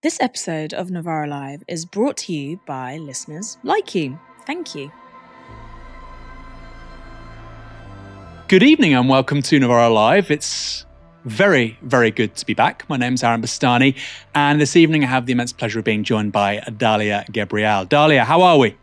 This episode of Novara Live is brought to you by listeners like you. Thank you. Good evening and welcome to Novara Live. It's very, very good to be back. My name's Aaron Bastani, and this evening I have the immense pleasure of being joined by Dalia Gebrial. Dalia, how are we?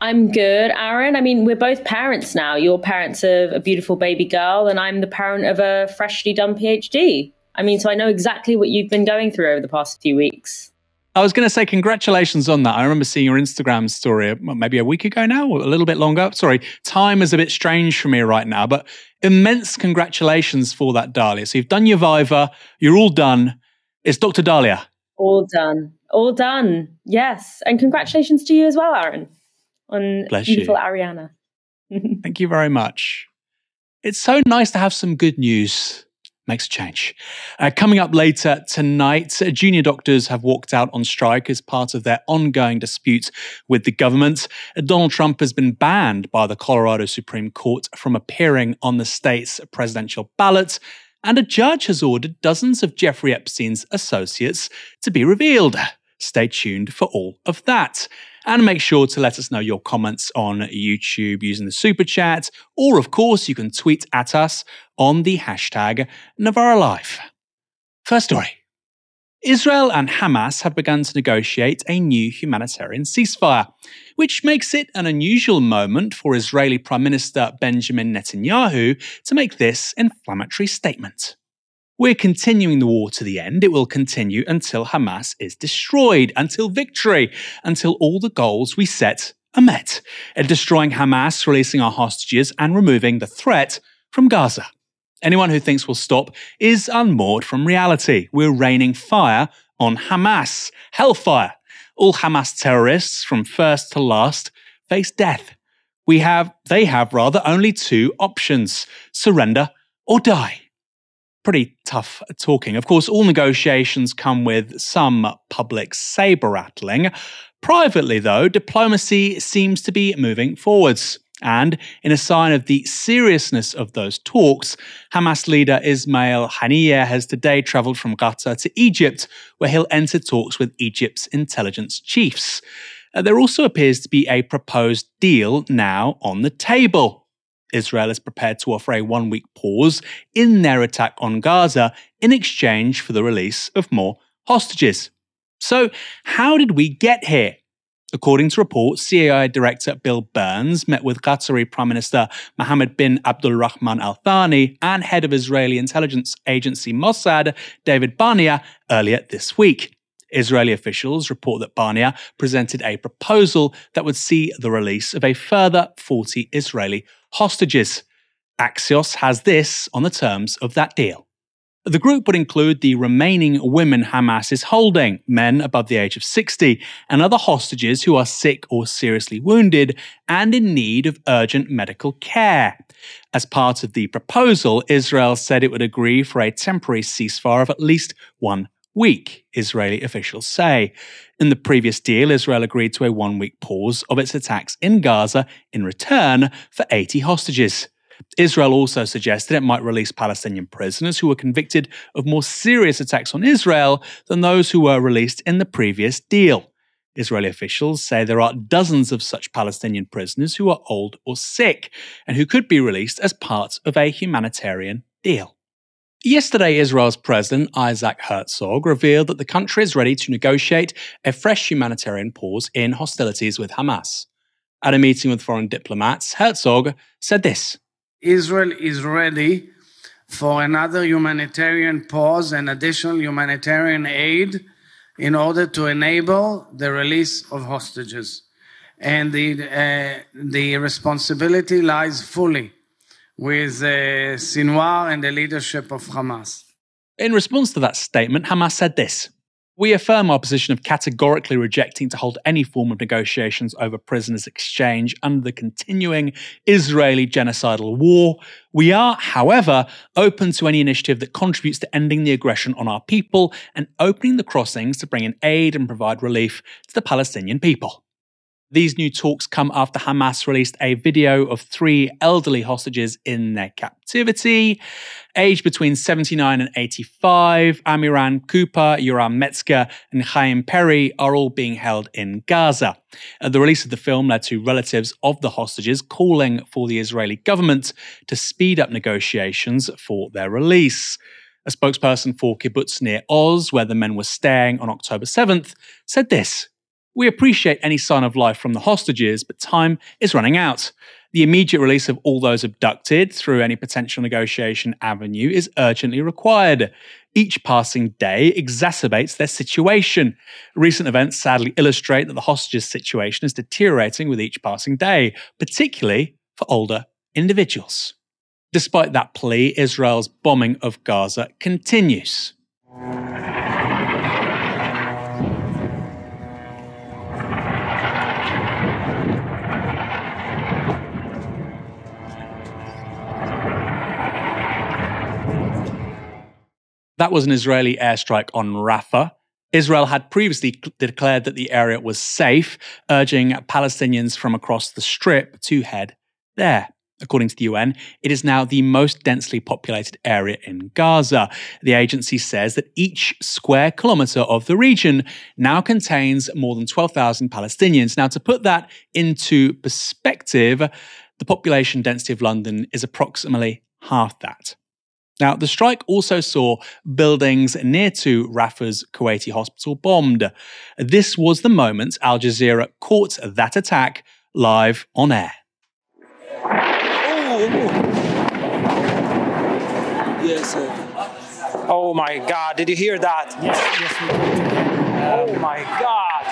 I'm good, Aaron. I mean, we're both parents now. You're parents of a beautiful baby girl, and I'm the parent of a freshly done PhD. I mean, so I know exactly what you've been going through over the past few weeks. I was going to say congratulations on that. I remember seeing your Instagram story maybe a week ago now, or a little bit longer. Sorry, time is a bit strange for me right now, but immense congratulations for that, Dalia. So you've done your Viva, you're all done. It's Dr. Dalia. All done. All done. Yes. And congratulations to you as well, Aaron, on Bless beautiful you. Ariana. Thank you very much. It's so nice to have some good news makes a change. Uh, coming up later tonight, uh, junior doctors have walked out on strike as part of their ongoing dispute with the government. Uh, Donald Trump has been banned by the Colorado Supreme Court from appearing on the state's presidential ballot. And a judge has ordered dozens of Jeffrey Epstein's associates to be revealed. Stay tuned for all of that. And make sure to let us know your comments on YouTube using the super chat, or of course, you can tweet at us on the hashtag NovaraLive. First story. Israel and Hamas have begun to negotiate a new humanitarian ceasefire, which makes it an unusual moment for Israeli Prime Minister Benjamin Netanyahu to make this inflammatory statement. We're continuing the war to the end. It will continue until Hamas is destroyed, until victory, until all the goals we set are met. And destroying Hamas, releasing our hostages, and removing the threat from Gaza. Anyone who thinks we'll stop is unmoored from reality. We're raining fire on Hamas. Hellfire. All Hamas terrorists, from first to last, face death. We have, they have rather, only two options surrender or die pretty tough talking. Of course, all negotiations come with some public saber rattling. Privately, though, diplomacy seems to be moving forwards. And in a sign of the seriousness of those talks, Hamas leader Ismail Haniyeh has today travelled from Qatar to Egypt, where he'll enter talks with Egypt's intelligence chiefs. Uh, there also appears to be a proposed deal now on the table. Israel is prepared to offer a one week pause in their attack on Gaza in exchange for the release of more hostages. So, how did we get here? According to reports, CIA Director Bill Burns met with Qatari Prime Minister Mohammed bin Abdulrahman Al Thani and head of Israeli intelligence agency Mossad, David Barnea, earlier this week. Israeli officials report that Barnea presented a proposal that would see the release of a further 40 Israeli hostages. Axios has this on the terms of that deal. The group would include the remaining women Hamas is holding, men above the age of 60, and other hostages who are sick or seriously wounded and in need of urgent medical care. As part of the proposal, Israel said it would agree for a temporary ceasefire of at least one week, Israeli officials say. In the previous deal, Israel agreed to a one week pause of its attacks in Gaza in return for 80 hostages. Israel also suggested it might release Palestinian prisoners who were convicted of more serious attacks on Israel than those who were released in the previous deal. Israeli officials say there are dozens of such Palestinian prisoners who are old or sick and who could be released as part of a humanitarian deal. Yesterday, Israel's President Isaac Herzog revealed that the country is ready to negotiate a fresh humanitarian pause in hostilities with Hamas. At a meeting with foreign diplomats, Herzog said this Israel is ready for another humanitarian pause and additional humanitarian aid in order to enable the release of hostages. And the, uh, the responsibility lies fully with uh, Sinwar and the leadership of Hamas. In response to that statement, Hamas said this We affirm our position of categorically rejecting to hold any form of negotiations over prisoners' exchange under the continuing Israeli genocidal war. We are, however, open to any initiative that contributes to ending the aggression on our people and opening the crossings to bring in aid and provide relief to the Palestinian people. These new talks come after Hamas released a video of three elderly hostages in their captivity, aged between 79 and 85. Amiram Cooper, Yoram Metzger, and Chaim Peri are all being held in Gaza. Uh, the release of the film led to relatives of the hostages calling for the Israeli government to speed up negotiations for their release. A spokesperson for Kibbutz Nir Oz, where the men were staying on October 7th, said this we appreciate any sign of life from the hostages, but time is running out. The immediate release of all those abducted through any potential negotiation avenue is urgently required. Each passing day exacerbates their situation. Recent events sadly illustrate that the hostages' situation is deteriorating with each passing day, particularly for older individuals. Despite that plea, Israel's bombing of Gaza continues. That was an Israeli airstrike on Rafah. Israel had previously declared that the area was safe, urging Palestinians from across the strip to head there. According to the UN, it is now the most densely populated area in Gaza. The agency says that each square kilometer of the region now contains more than 12,000 Palestinians. Now, to put that into perspective, the population density of London is approximately half that. Now, the strike also saw buildings near to Rafah's Kuwaiti hospital bombed. This was the moment Al Jazeera caught that attack live on air. Yes, sir. Oh my God! Did you hear that? Yes, yes, we did. oh my God!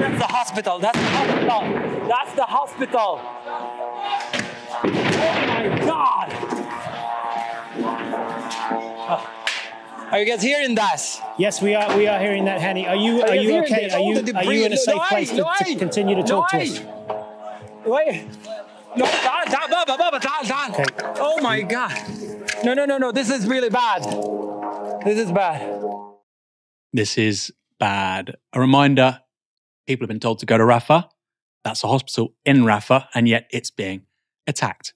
That's the hospital. That's the hospital. That's the hospital. Oh my God! Are you guys hearing that? Yes, we are. We are hearing that, Hani. Are you? Are, are you okay? Are oh, you? Are you in a safe place to, to continue to talk to us? Wait. No, Baba, Baba, okay. Oh my God. No, no, no, no. This is really bad. This is bad. This is bad. A reminder people have been told to go to Rafah. That's a hospital in Rafah, and yet it's being attacked.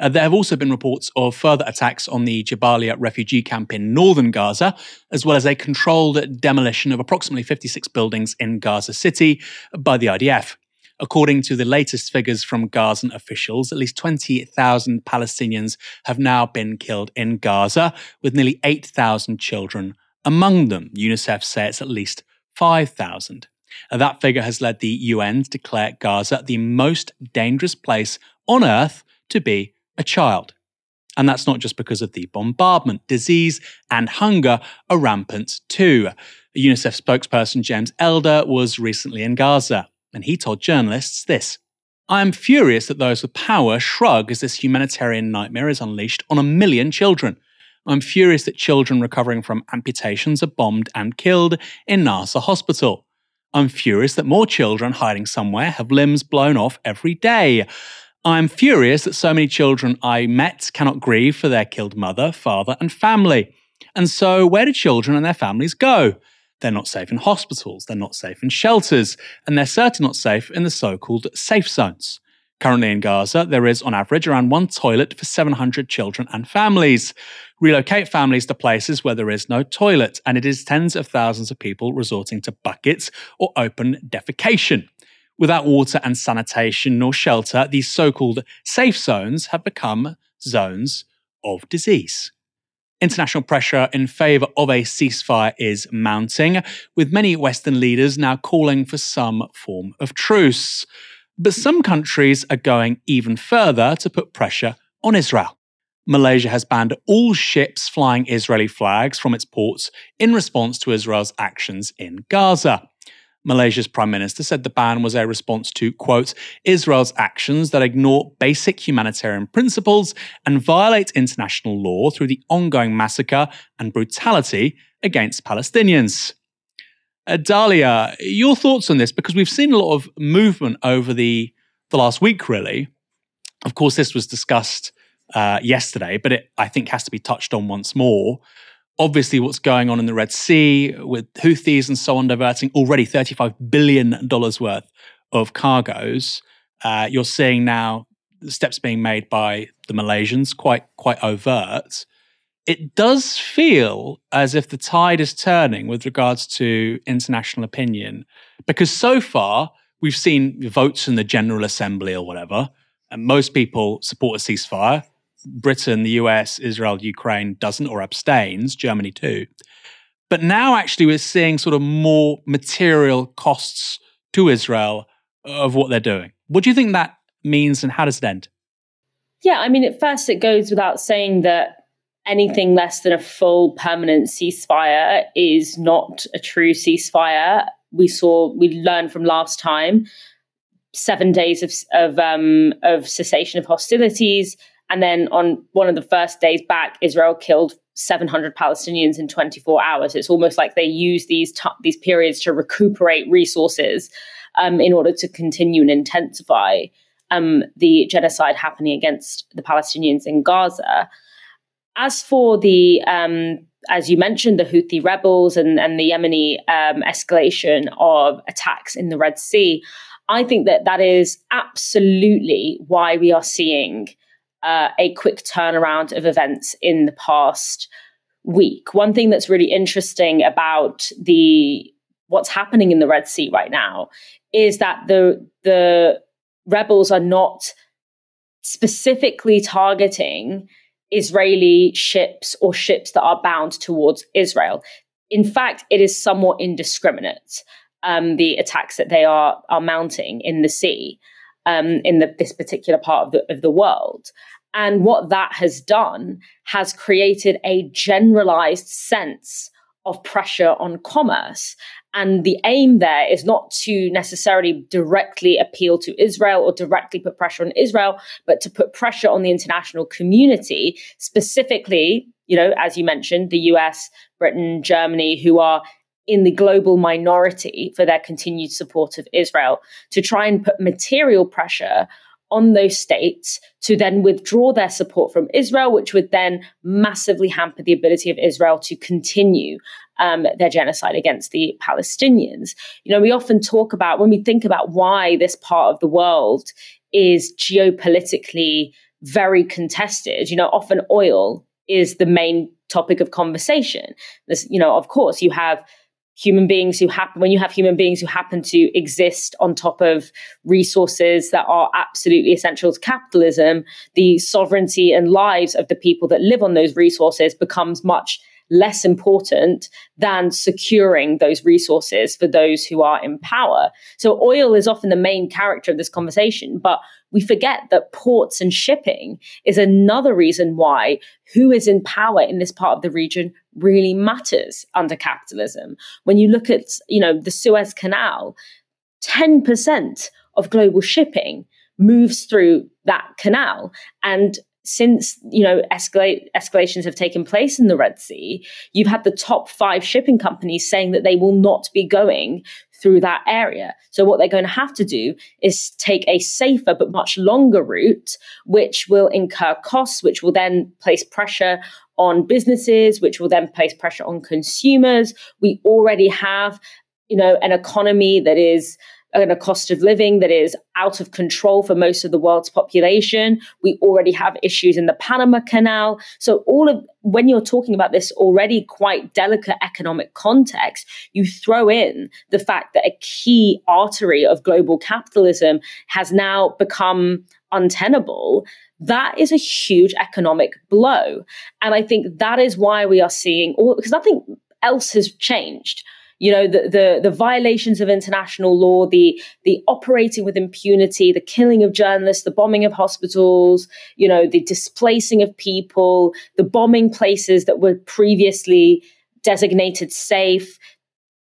Uh, there have also been reports of further attacks on the Jabalia refugee camp in northern Gaza, as well as a controlled demolition of approximately 56 buildings in Gaza City by the IDF. According to the latest figures from Gazan officials, at least 20,000 Palestinians have now been killed in Gaza, with nearly 8,000 children among them. UNICEF says it's at least 5,000. Uh, that figure has led the UN to declare Gaza the most dangerous place on earth to be a child. And that's not just because of the bombardment. Disease and hunger are rampant too. A UNICEF spokesperson, James Elder, was recently in Gaza, and he told journalists this I am furious that those with power shrug as this humanitarian nightmare is unleashed on a million children. I'm furious that children recovering from amputations are bombed and killed in Nasser Hospital. I'm furious that more children hiding somewhere have limbs blown off every day. I'm furious that so many children I met cannot grieve for their killed mother, father, and family. And so, where do children and their families go? They're not safe in hospitals, they're not safe in shelters, and they're certainly not safe in the so called safe zones. Currently in Gaza, there is on average around one toilet for 700 children and families. Relocate families to places where there is no toilet, and it is tens of thousands of people resorting to buckets or open defecation. Without water and sanitation nor shelter, these so called safe zones have become zones of disease. International pressure in favour of a ceasefire is mounting, with many Western leaders now calling for some form of truce. But some countries are going even further to put pressure on Israel. Malaysia has banned all ships flying Israeli flags from its ports in response to Israel's actions in Gaza. Malaysia's prime minister said the ban was a response to, quote, Israel's actions that ignore basic humanitarian principles and violate international law through the ongoing massacre and brutality against Palestinians. Uh, Dalia, your thoughts on this? Because we've seen a lot of movement over the, the last week, really. Of course, this was discussed uh, yesterday, but it, I think, has to be touched on once more. Obviously what's going on in the Red Sea with Houthis and so on diverting already $35 billion worth of cargoes. Uh, you're seeing now steps being made by the Malaysians, quite quite overt. It does feel as if the tide is turning with regards to international opinion, because so far we've seen votes in the General Assembly or whatever, and most people support a ceasefire. Britain, the US, Israel, Ukraine doesn't or abstains, Germany too. But now actually we're seeing sort of more material costs to Israel of what they're doing. What do you think that means and how does it end? Yeah, I mean, at first it goes without saying that anything less than a full permanent ceasefire is not a true ceasefire. We saw, we learned from last time, seven days of of, um, of cessation of hostilities, and then on one of the first days back, Israel killed 700 Palestinians in 24 hours. It's almost like they use these t- these periods to recuperate resources um, in order to continue and intensify um, the genocide happening against the Palestinians in Gaza. As for the, um, as you mentioned, the Houthi rebels and, and the Yemeni um, escalation of attacks in the Red Sea, I think that that is absolutely why we are seeing uh, a quick turnaround of events in the past week. One thing that's really interesting about the what's happening in the Red Sea right now is that the the rebels are not specifically targeting Israeli ships or ships that are bound towards Israel. In fact, it is somewhat indiscriminate. Um, the attacks that they are are mounting in the sea, um, in the, this particular part of the of the world, and what that has done has created a generalized sense of pressure on commerce. And the aim there is not to necessarily directly appeal to Israel or directly put pressure on Israel, but to put pressure on the international community, specifically, you know, as you mentioned, the US, Britain, Germany, who are in the global minority for their continued support of Israel, to try and put material pressure on those states to then withdraw their support from Israel, which would then massively hamper the ability of Israel to continue um, their genocide against the Palestinians. You know, we often talk about when we think about why this part of the world is geopolitically very contested, you know, often oil is the main topic of conversation. This, you know, of course, you have human beings who happen when you have human beings who happen to exist on top of resources that are absolutely essential to capitalism the sovereignty and lives of the people that live on those resources becomes much less important than securing those resources for those who are in power. So oil is often the main character of this conversation, but we forget that ports and shipping is another reason why who is in power in this part of the region really matters under capitalism. When you look at, you know, the Suez Canal, 10% of global shipping moves through that canal and since you know escalate, escalations have taken place in the Red Sea, you've had the top five shipping companies saying that they will not be going through that area. So what they're going to have to do is take a safer but much longer route, which will incur costs, which will then place pressure on businesses, which will then place pressure on consumers. We already have, you know, an economy that is and a cost of living that is out of control for most of the world's population. We already have issues in the Panama Canal. So, all of when you're talking about this already quite delicate economic context, you throw in the fact that a key artery of global capitalism has now become untenable. That is a huge economic blow. And I think that is why we are seeing all, because nothing else has changed you know the, the the violations of international law the the operating with impunity the killing of journalists the bombing of hospitals you know the displacing of people the bombing places that were previously designated safe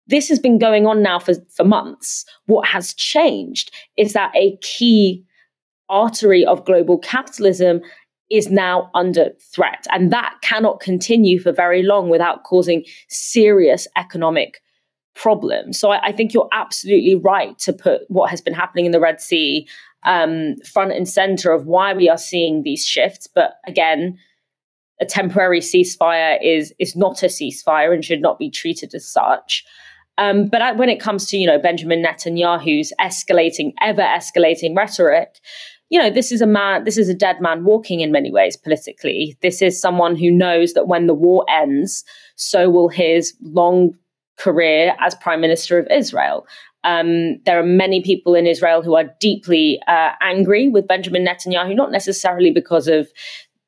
this has been going on now for, for months what has changed is that a key artery of global capitalism is now under threat. And that cannot continue for very long without causing serious economic problem. So I, I, think you're absolutely right to put what has been happening in the Red Sea um, front and center of why we are seeing these shifts. But again, a temporary ceasefire is is not a ceasefire and should not be treated as such. Um, but when it comes to you know Benjamin Netanyahu's escalating, ever escalating rhetoric, you know this is a man, this is a dead man walking in many ways politically. This is someone who knows that when the war ends, so will his long career as prime minister of Israel. Um, there are many people in Israel who are deeply uh, angry with Benjamin Netanyahu, not necessarily because of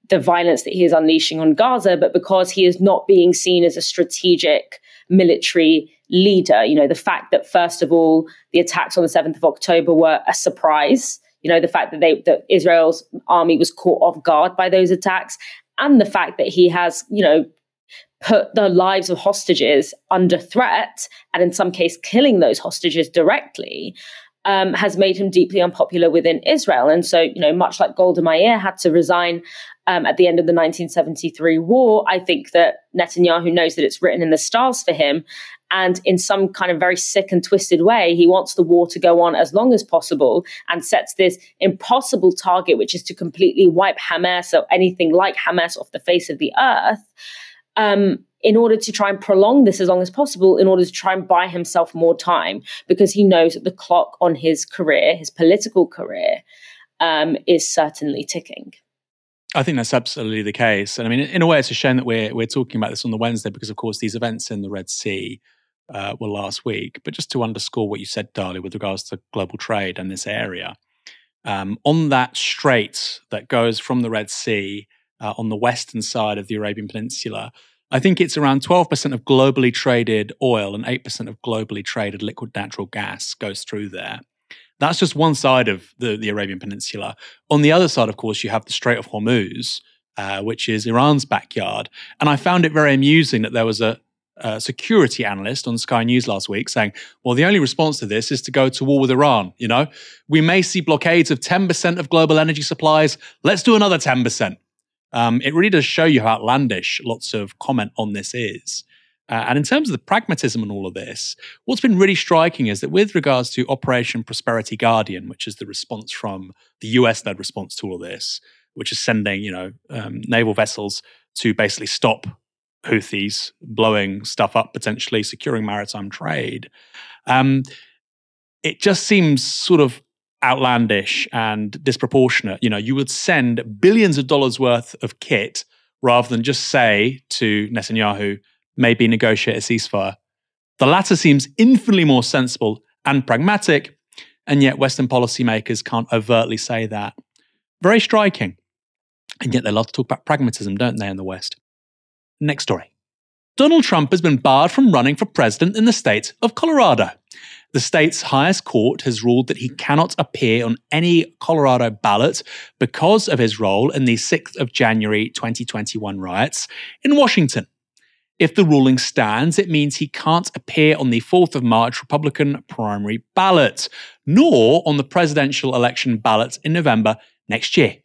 the violence that he is unleashing on Gaza, but because he is not being seen as a strategic military leader. You know, the fact that, first of all, the attacks on the 7th of October were a surprise. You know, the fact that they that Israel's army was caught off guard by those attacks, and the fact that he has, you know, put the lives of hostages under threat, and in some case, killing those hostages directly. Um, has made him deeply unpopular within Israel. And so, you know, much like Golda Meir had to resign um, at the end of the 1973 war, I think that Netanyahu knows that it's written in the stars for him. And in some kind of very sick and twisted way, he wants the war to go on as long as possible and sets this impossible target, which is to completely wipe Hamas or anything like Hamas off the face of the earth um, in order to try and prolong this as long as possible, in order to try and buy himself more time, because he knows that the clock on his career, his political career, um, is certainly ticking. I think that's absolutely the case, and I mean, in a way, it's a shame that we're we're talking about this on the Wednesday because, of course, these events in the Red Sea uh, were last week. But just to underscore what you said, Dali, with regards to global trade and this area, um, on that strait that goes from the Red Sea uh, on the western side of the Arabian Peninsula. I think it's around 12% of globally traded oil and 8% of globally traded liquid natural gas goes through there. That's just one side of the, the Arabian Peninsula. On the other side, of course, you have the Strait of Hormuz, uh, which is Iran's backyard. And I found it very amusing that there was a, a security analyst on Sky News last week saying, well, the only response to this is to go to war with Iran. You know, we may see blockades of 10% of global energy supplies. Let's do another 10%. Um, it really does show you how outlandish lots of comment on this is. Uh, and in terms of the pragmatism and all of this, what's been really striking is that with regards to Operation Prosperity Guardian, which is the response from the US-led response to all of this, which is sending you know um, naval vessels to basically stop Houthis blowing stuff up, potentially securing maritime trade. Um, it just seems sort of outlandish and disproportionate. You know, you would send billions of dollars worth of kit rather than just say to Netanyahu, maybe negotiate a ceasefire. The latter seems infinitely more sensible and pragmatic, and yet Western policymakers can't overtly say that. Very striking. And yet they love to talk about pragmatism, don't they, in the West? Next story. Donald Trump has been barred from running for president in the state of Colorado. The state's highest court has ruled that he cannot appear on any Colorado ballot because of his role in the 6th of January 2021 riots in Washington. If the ruling stands, it means he can't appear on the 4th of March Republican primary ballot, nor on the presidential election ballot in November next year.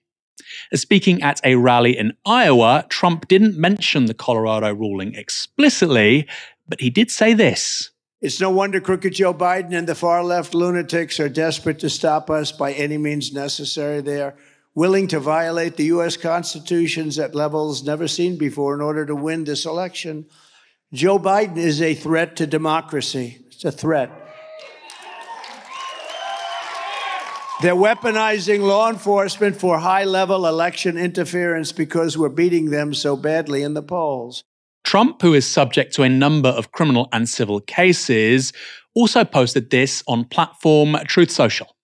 Speaking at a rally in Iowa, Trump didn't mention the Colorado ruling explicitly, but he did say this. It's no wonder crooked Joe Biden and the far left lunatics are desperate to stop us by any means necessary. They are willing to violate the U.S. Constitutions at levels never seen before in order to win this election. Joe Biden is a threat to democracy. It's a threat. They're weaponizing law enforcement for high level election interference because we're beating them so badly in the polls. Trump, who is subject to a number of criminal and civil cases, also posted this on platform Truth Social.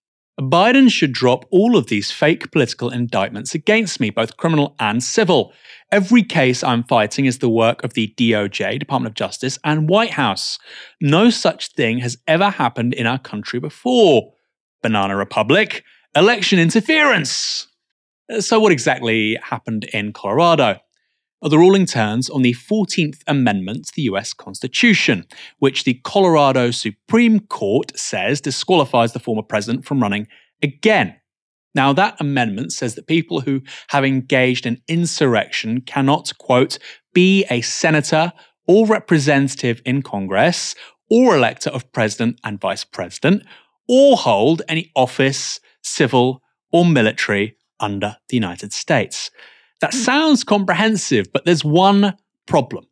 Biden should drop all of these fake political indictments against me, both criminal and civil. Every case I'm fighting is the work of the DOJ, Department of Justice, and White House. No such thing has ever happened in our country before. Banana Republic, election interference. Uh, so, what exactly happened in Colorado? The ruling turns on the 14th Amendment to the US Constitution, which the Colorado Supreme Court says disqualifies the former president from running again. Now, that amendment says that people who have engaged in insurrection cannot, quote, be a senator or representative in Congress or elector of president and vice president or hold any office, civil or military, under the United States. That sounds comprehensive, but there's one problem.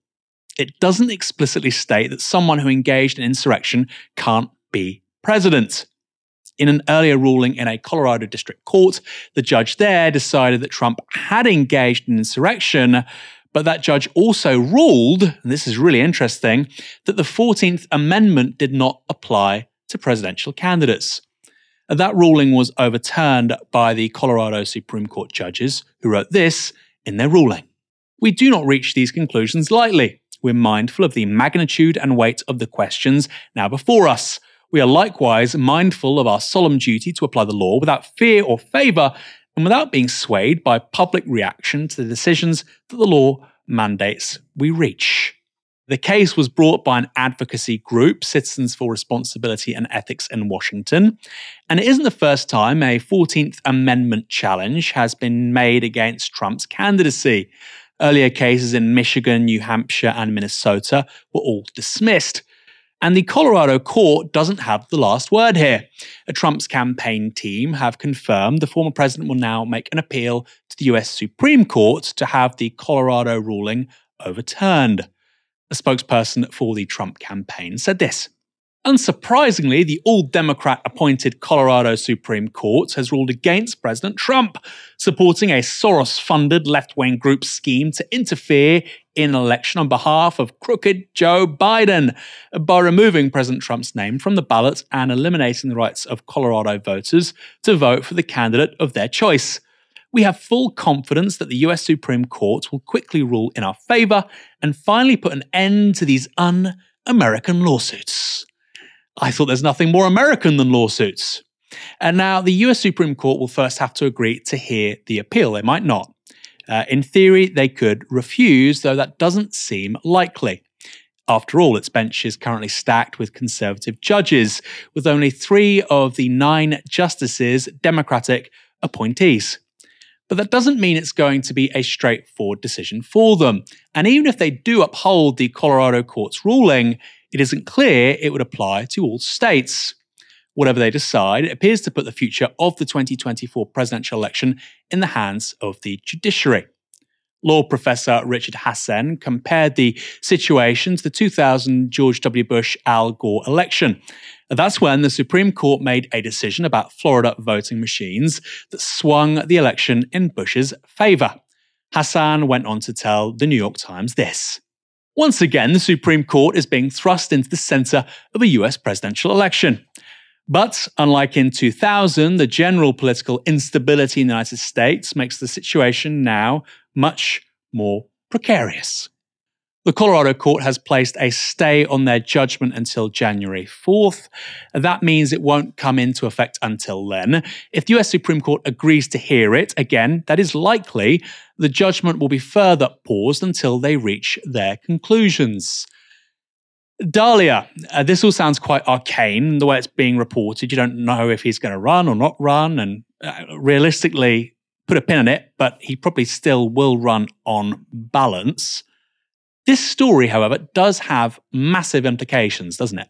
It doesn't explicitly state that someone who engaged in insurrection can't be president. In an earlier ruling in a Colorado district court, the judge there decided that Trump had engaged in insurrection, but that judge also ruled, and this is really interesting, that the 14th Amendment did not apply to presidential candidates. That ruling was overturned by the Colorado Supreme Court judges, who wrote this in their ruling. We do not reach these conclusions lightly. We're mindful of the magnitude and weight of the questions now before us. We are likewise mindful of our solemn duty to apply the law without fear or favour and without being swayed by public reaction to the decisions that the law mandates we reach. The case was brought by an advocacy group, Citizens for Responsibility and Ethics in Washington. And it isn't the first time a 14th Amendment challenge has been made against Trump's candidacy. Earlier cases in Michigan, New Hampshire, and Minnesota were all dismissed. And the Colorado court doesn't have the last word here. A Trump's campaign team have confirmed the former president will now make an appeal to the US Supreme Court to have the Colorado ruling overturned. A spokesperson for the Trump campaign said this. Unsurprisingly, the all Democrat appointed Colorado Supreme Court has ruled against President Trump, supporting a Soros funded left wing group's scheme to interfere in an election on behalf of crooked Joe Biden by removing President Trump's name from the ballot and eliminating the rights of Colorado voters to vote for the candidate of their choice. We have full confidence that the US Supreme Court will quickly rule in our favor and finally put an end to these un American lawsuits. I thought there's nothing more American than lawsuits. And now the US Supreme Court will first have to agree to hear the appeal. They might not. Uh, in theory, they could refuse, though that doesn't seem likely. After all, its bench is currently stacked with conservative judges, with only three of the nine justices Democratic appointees. But that doesn't mean it's going to be a straightforward decision for them. And even if they do uphold the Colorado court's ruling, it isn't clear it would apply to all states. Whatever they decide, it appears to put the future of the 2024 presidential election in the hands of the judiciary. Law professor Richard Hasen compared the situation to the 2000 George W. Bush Al Gore election. That's when the Supreme Court made a decision about Florida voting machines that swung the election in Bush's favor. Hasen went on to tell the New York Times this. Once again, the Supreme Court is being thrust into the center of a US presidential election. But unlike in 2000, the general political instability in the United States makes the situation now much more precarious. The Colorado court has placed a stay on their judgment until January 4th. That means it won't come into effect until then. If the US Supreme Court agrees to hear it, again, that is likely, the judgment will be further paused until they reach their conclusions. Dalia, uh, this all sounds quite arcane the way it's being reported. You don't know if he's going to run or not run, and uh, realistically, put a pin in it, but he probably still will run on balance. This story, however, does have massive implications, doesn't it?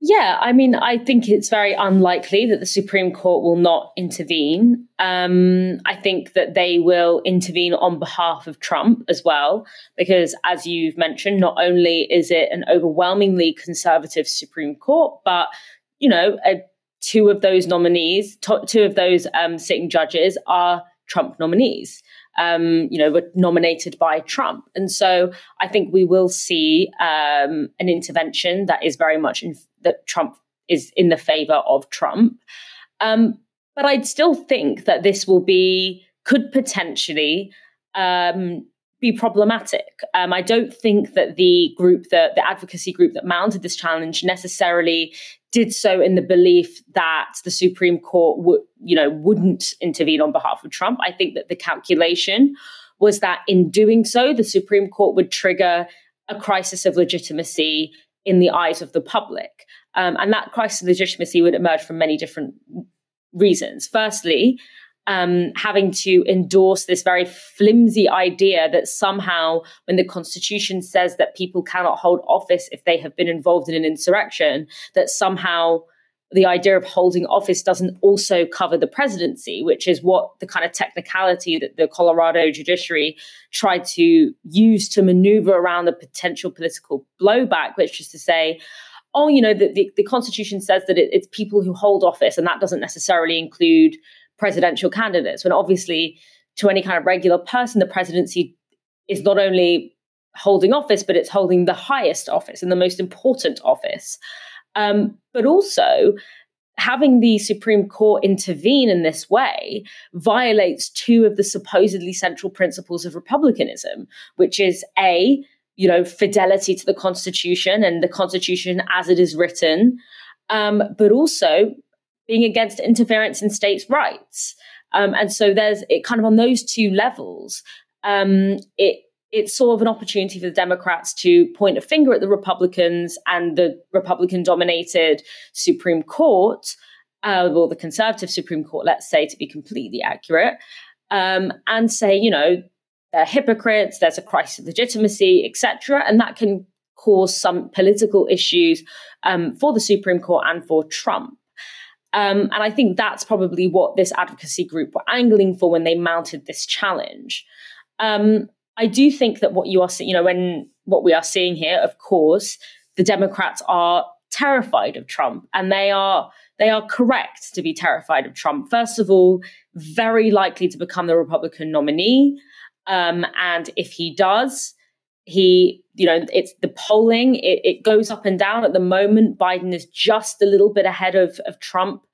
Yeah, I mean, I think it's very unlikely that the Supreme Court will not intervene. Um, I think that they will intervene on behalf of Trump as well, because as you've mentioned, not only is it an overwhelmingly conservative Supreme Court, but you know, a, two of those nominees, two of those um, sitting judges are Trump nominees um, you know, were nominated by Trump. And so I think we will see um, an intervention that is very much in, that Trump is in the favor of Trump. Um, but I'd still think that this will be, could potentially um, be problematic. Um, I don't think that the group, that the advocacy group that mounted this challenge necessarily did so in the belief that the Supreme Court would, you know, wouldn't intervene on behalf of Trump. I think that the calculation was that in doing so, the Supreme Court would trigger a crisis of legitimacy in the eyes of the public. Um, and that crisis of legitimacy would emerge from many different reasons. Firstly, um, having to endorse this very flimsy idea that somehow, when the Constitution says that people cannot hold office if they have been involved in an insurrection, that somehow the idea of holding office doesn't also cover the presidency, which is what the kind of technicality that the Colorado judiciary tried to use to maneuver around the potential political blowback, which is to say, oh, you know, the, the, the Constitution says that it, it's people who hold office, and that doesn't necessarily include presidential candidates. When obviously, to any kind of regular person, the presidency is not only holding office, but it's holding the highest office and the most important office. Um, but also, having the Supreme Court intervene in this way violates two of the supposedly central principles of republicanism, which is A, you know, fidelity to the Constitution and the Constitution as it is written, um, but also being against interference in states' rights. Um, and so there's it kind of on those two levels. Um, it it's sort of an opportunity for the Democrats to point a finger at the Republicans and the Republican dominated Supreme Court, uh, or the conservative Supreme Court, let's say, to be completely accurate, um, and say, you know, they're hypocrites, there's a crisis of legitimacy, etc. And that can cause some political issues um, for the Supreme Court and for Trump. Um, and I think that's probably what this advocacy group were angling for when they mounted this challenge. Um, I do think that what you are you know, when what we are seeing here, of course, the Democrats are terrified of Trump and they are they are correct to be terrified of Trump. First of all, very likely to become the Republican nominee. Um, and if he does, he, you know, it's the polling, it, it, goes up and down. At the moment, Biden is just a little bit ahead of, of Trump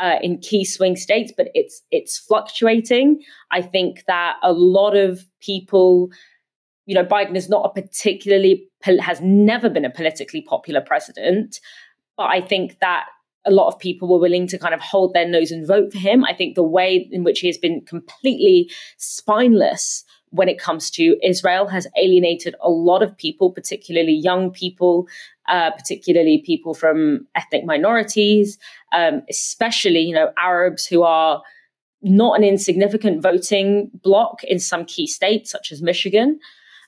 uh, in key swing states, but it's it's fluctuating. I think that a lot of people, you know, Biden is not a particularly has never been a politically popular president, but I think that a lot of people were willing to kind of hold their nose and vote for him. I think the way in which he has been completely spineless when it comes to Israel has alienated a lot of people, particularly young people, uh, particularly people from ethnic minorities, um, especially you know Arabs who are not an insignificant voting bloc in some key states such as Michigan.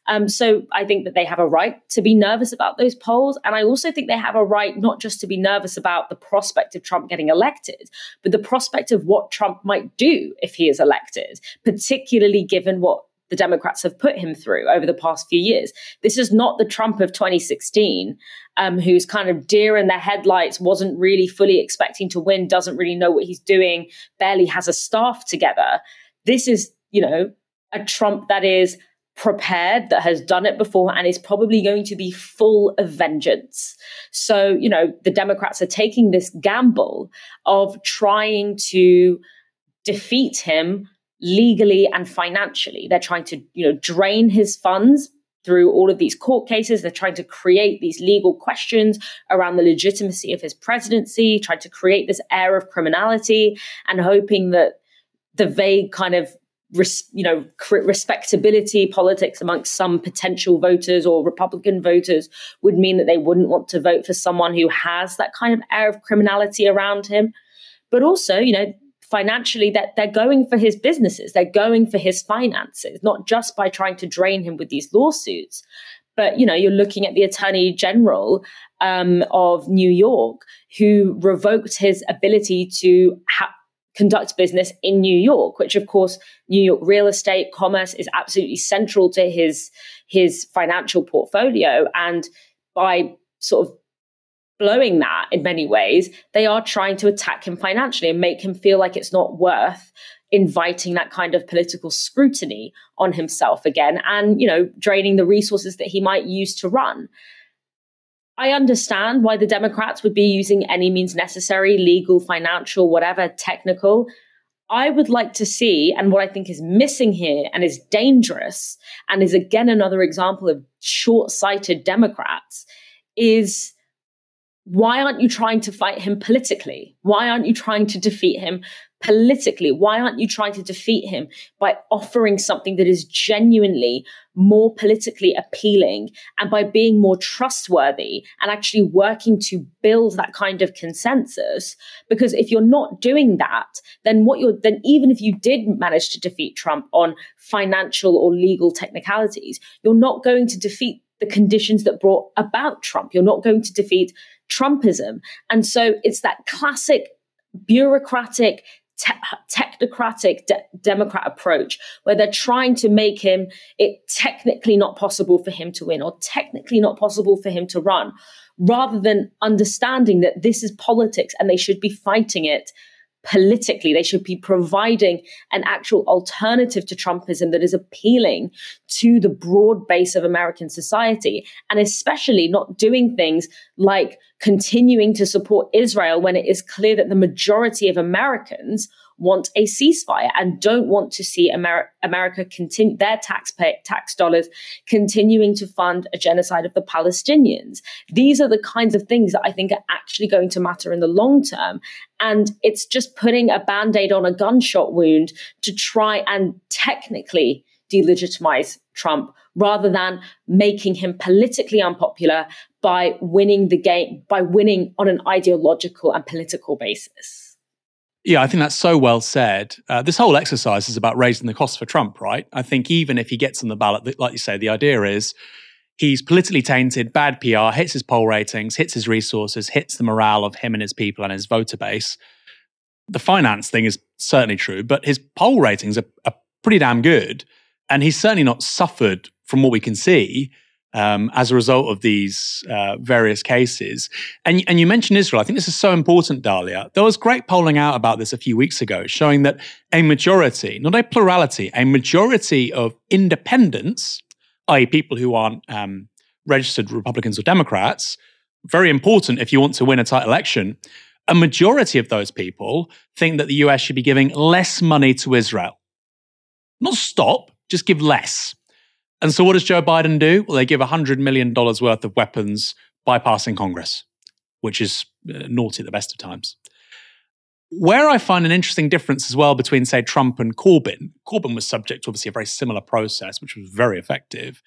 Um, so I think that they have a right to be nervous about those polls. And I also think they have a right not just to be nervous about the prospect of Trump getting elected, but the prospect of what Trump might do if he is elected, particularly given what the Democrats have put him through over the past few years. This is not the Trump of 2016, um, who's kind of deer in the headlights, wasn't really fully expecting to win, doesn't really know what he's doing, barely has a staff together. This is, you know, a Trump that is prepared, that has done it before, and is probably going to be full of vengeance. So, you know, the Democrats are taking this gamble of trying to defeat him legally and financially. They're trying to, you know, drain his funds through all of these court cases. They're trying to create these legal questions around the legitimacy of his presidency, trying to create this air of criminality and hoping that the vague kind of res, you know respectability politics amongst some potential voters or republican voters would mean that they wouldn't want to vote for someone who has that kind of air of criminality around him but also you know financially that they're going for his businesses, they're going for his finances, not just by trying to drain him with these lawsuits. But you know, you're looking at the Attorney General um, of New York, who revoked his ability to ha- conduct business in New York, which of course New York real estate commerce is absolutely central to his his financial portfolio. And by sort of blowing that in many ways, they are trying to attack him financially and make him feel like it's not worth inviting that kind of political scrutiny on himself again and, you know, draining the resources that he might use to run. I understand why the Democrats would be using any means necessary, legal, financial, whatever, technical. I would like to see, and what I think is missing here and is dangerous, and is again another example of short sighted Democrats, is why aren't you trying to fight him politically? Why aren't you trying to defeat him politically? Why aren't you trying to defeat him by offering something that is genuinely more politically appealing and by being more trustworthy and actually working to build that kind of consensus? Because if you're not doing that, then what you're, then even if you did manage to defeat Trump on financial or legal technicalities, you're not going to defeat the conditions that brought about Trump. You're not going to defeat Trumpism. And so it's that classic bureaucratic te- technocratic de- Democrat approach, where they're trying to make him it technically not possible for him to win or technically not possible for him to run, rather than understanding that this is politics and they should be fighting it politically. They should be providing an actual alternative to Trumpism that is appealing to the broad base of American society, and especially not doing things like continuing to support Israel when it is clear that the majority of Americans want a ceasefire and don't want to see Amer- America continue their taxpayer tax dollars continuing to fund a genocide of the Palestinians. These are the kinds of things that I think are actually going to matter in the long term. And it's just putting a band aid on a gunshot wound to try and technically delegitimize Trump rather than making him politically unpopular by winning the game, by winning on an ideological and political basis. Yeah, I think that's so well said. Uh, this whole exercise is about raising the cost for Trump, right? I think even if he gets on the ballot, like you say, the idea is he's politically tainted, bad PR, hits his poll ratings, hits his resources, hits the morale of him and his people and his voter base. The finance thing is certainly true, but his poll ratings are, are pretty damn good. And he's certainly not suffered, from what we can see, um, as a result of these uh, various cases. And, and you mentioned Israel. I think this is so important, Dalia. There was great polling out about this a few weeks ago, showing that a majority, not a plurality, a majority of independents, i.e., people who aren't um, registered Republicans or Democrats, very important if you want to win a tight election. A majority of those people think that the US should be giving less money to Israel. Not stop, just give less. And so what does Joe Biden do? Well, they give $100 million worth of weapons bypassing Congress, which is uh, naughty at the best of times. Where I find an interesting difference as well between, say, Trump and Corbyn, Corbyn was subject to obviously a very similar process, which was very effective,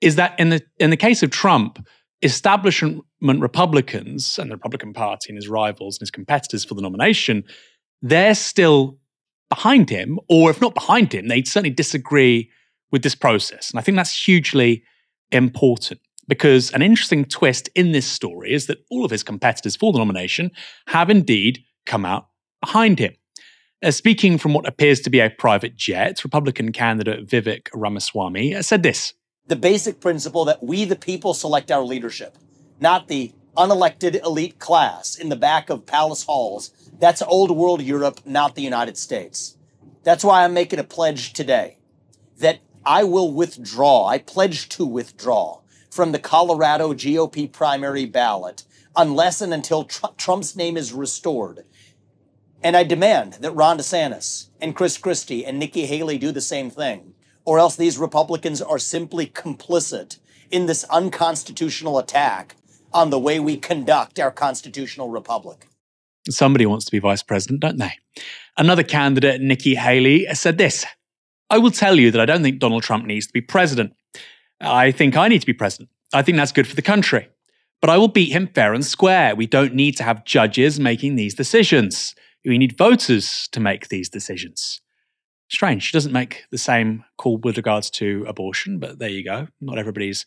is that in the in the case of Trump, establishment Republicans and the Republican Party and his rivals and his competitors for the nomination, they're still behind him, or if not behind him, they'd certainly disagree with this process. And I think that's hugely important because an interesting twist in this story is that all of his competitors for the nomination have indeed come out behind him. Uh, speaking from what appears to be a private jet, Republican candidate Vivek Ramaswamy said this The basic principle that we, the people, select our leadership, not the unelected elite class in the back of palace halls. That's old world Europe, not the United States. That's why I'm making a pledge today that I will withdraw, I pledge to withdraw from the Colorado GOP primary ballot unless and until tr- Trump's name is restored. And I demand that Ron DeSantis and Chris Christie and Nikki Haley do the same thing, or else these Republicans are simply complicit in this unconstitutional attack on the way we conduct our constitutional republic. Somebody wants to be vice president, don't they? Another candidate, Nikki Haley, said this I will tell you that I don't think Donald Trump needs to be president. I think I need to be president. I think that's good for the country. But I will beat him fair and square. We don't need to have judges making these decisions. We need voters to make these decisions. Strange. She doesn't make the same call with regards to abortion, but there you go. Not everybody's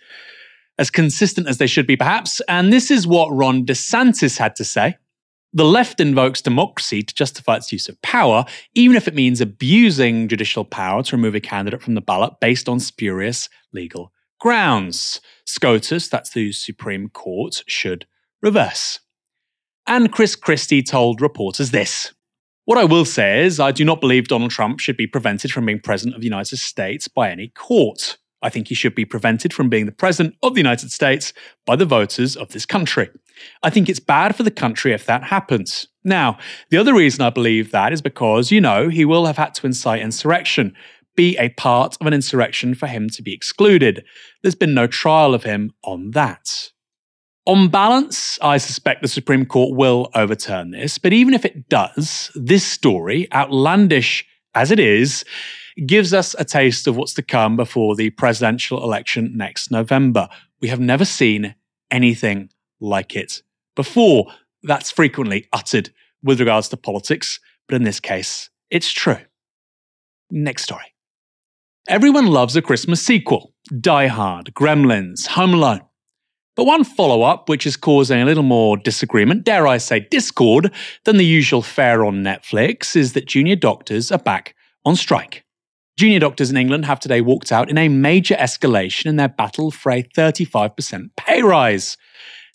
as consistent as they should be, perhaps. And this is what Ron DeSantis had to say. The left invokes democracy to justify its use of power, even if it means abusing judicial power to remove a candidate from the ballot based on spurious legal grounds. SCOTUS, that's the Supreme Court, should reverse. And Chris Christie told reporters this. What I will say is, I do not believe Donald Trump should be prevented from being president of the United States by any court. I think he should be prevented from being the president of the United States by the voters of this country. I think it's bad for the country if that happens. Now, the other reason I believe that is because, you know, he will have had to incite insurrection, be a part of an insurrection for him to be excluded. There's been no trial of him on that. On balance, I suspect the Supreme Court will overturn this, but even if it does, this story, outlandish as it is, gives us a taste of what's to come before the presidential election next November. We have never seen anything like it before. That's frequently uttered with regards to politics, but in this case, it's true. Next story. Everyone loves a Christmas sequel Die Hard, Gremlins, Home Alone. But one follow up, which is causing a little more disagreement, dare I say discord, than the usual fare on Netflix, is that junior doctors are back on strike. Junior doctors in England have today walked out in a major escalation in their battle for a 35% pay rise.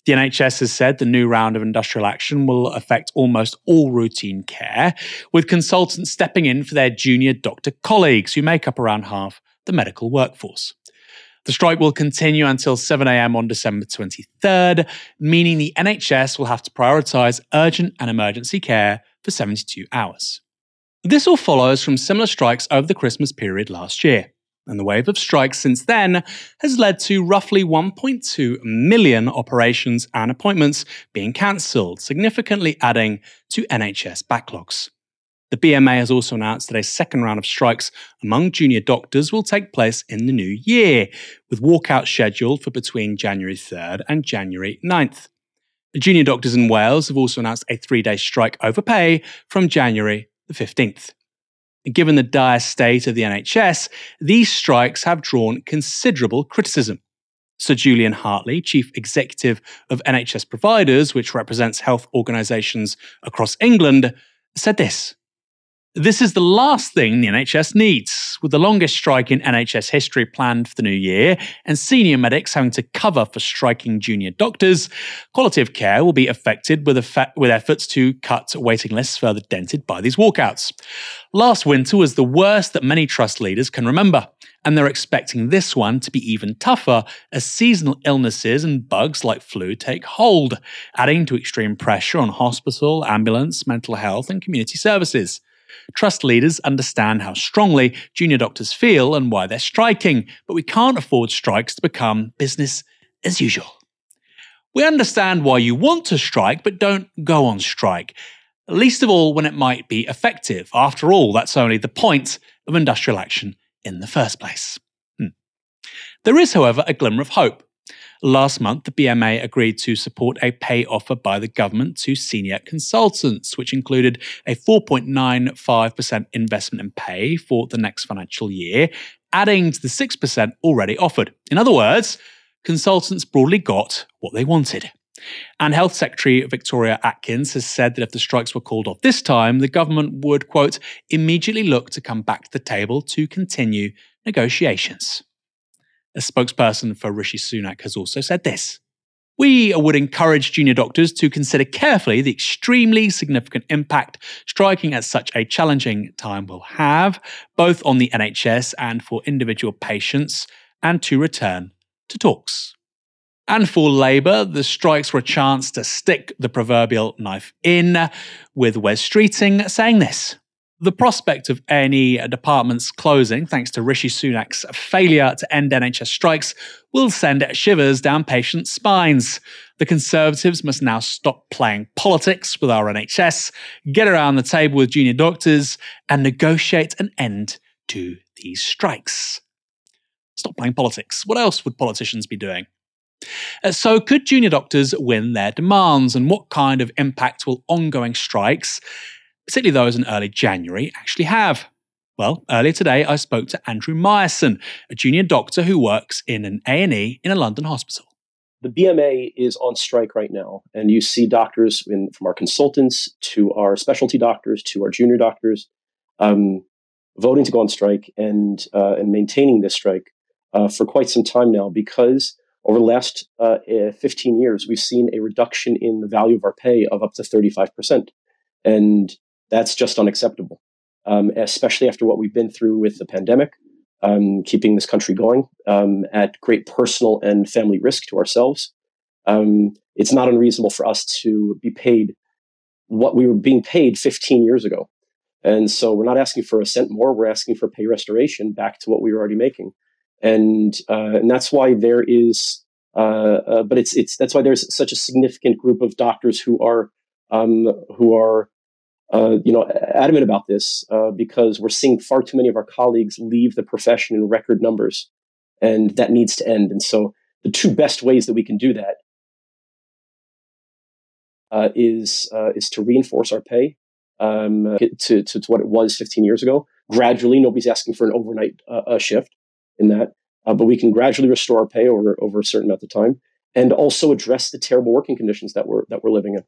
The NHS has said the new round of industrial action will affect almost all routine care, with consultants stepping in for their junior doctor colleagues, who make up around half the medical workforce. The strike will continue until 7am on December 23rd, meaning the NHS will have to prioritise urgent and emergency care for 72 hours. This all follows from similar strikes over the Christmas period last year, and the wave of strikes since then has led to roughly 1.2 million operations and appointments being cancelled, significantly adding to NHS backlogs. The BMA has also announced that a second round of strikes among junior doctors will take place in the new year, with walkouts scheduled for between January 3rd and January 9th. The junior doctors in Wales have also announced a three day strike over pay from January the 15th. Given the dire state of the NHS, these strikes have drawn considerable criticism. Sir Julian Hartley, Chief Executive of NHS Providers, which represents health organisations across England, said this this is the last thing the NHS needs, with the longest strike in NHS history planned for the new year, and senior medics having to cover for striking junior doctors. Quality of care will be affected with, with efforts to cut waiting lists further dented by these walkouts. Last winter was the worst that many trust leaders can remember, and they're expecting this one to be even tougher as seasonal illnesses and bugs like flu take hold, adding to extreme pressure on hospital, ambulance, mental health, and community services. Trust leaders understand how strongly junior doctors feel and why they're striking, but we can't afford strikes to become business as usual. We understand why you want to strike, but don't go on strike, least of all when it might be effective. After all, that's only the point of industrial action in the first place. Hmm. There is, however, a glimmer of hope. Last month, the BMA agreed to support a pay offer by the government to senior consultants, which included a 4.95% investment in pay for the next financial year, adding to the 6% already offered. In other words, consultants broadly got what they wanted. And Health Secretary Victoria Atkins has said that if the strikes were called off this time, the government would, quote, immediately look to come back to the table to continue negotiations. A spokesperson for Rishi Sunak has also said this. We would encourage junior doctors to consider carefully the extremely significant impact striking at such a challenging time will have, both on the NHS and for individual patients, and to return to talks. And for Labour, the strikes were a chance to stick the proverbial knife in, with Wes Streeting saying this. The prospect of any departments closing, thanks to Rishi Sunak's failure to end NHS strikes, will send shivers down patients' spines. The Conservatives must now stop playing politics with our NHS, get around the table with junior doctors, and negotiate an end to these strikes. Stop playing politics. What else would politicians be doing? Uh, so, could junior doctors win their demands, and what kind of impact will ongoing strikes particularly those in early January, actually have? Well, earlier today I spoke to Andrew Meyerson, a junior doctor who works in an A&E in a London hospital. The BMA is on strike right now, and you see doctors in, from our consultants to our specialty doctors to our junior doctors um, voting to go on strike and uh, and maintaining this strike uh, for quite some time now because over the last uh, eh, 15 years, we've seen a reduction in the value of our pay of up to 35%. And that's just unacceptable, um, especially after what we've been through with the pandemic, um, keeping this country going um, at great personal and family risk to ourselves. Um, it's not unreasonable for us to be paid what we were being paid 15 years ago. And so we're not asking for a cent more, we're asking for pay restoration back to what we were already making. And, uh, and that's why there is, uh, uh, but it's, it's, that's why there's such a significant group of doctors who are, um, who are uh, you know, adamant about this uh, because we're seeing far too many of our colleagues leave the profession in record numbers, and that needs to end. And so, the two best ways that we can do that uh, is uh, is to reinforce our pay um, to, to, to what it was 15 years ago. Gradually, nobody's asking for an overnight uh, shift in that, but we can gradually restore our pay over over a certain amount of time. and also address the terrible working conditions that we're that we're living in.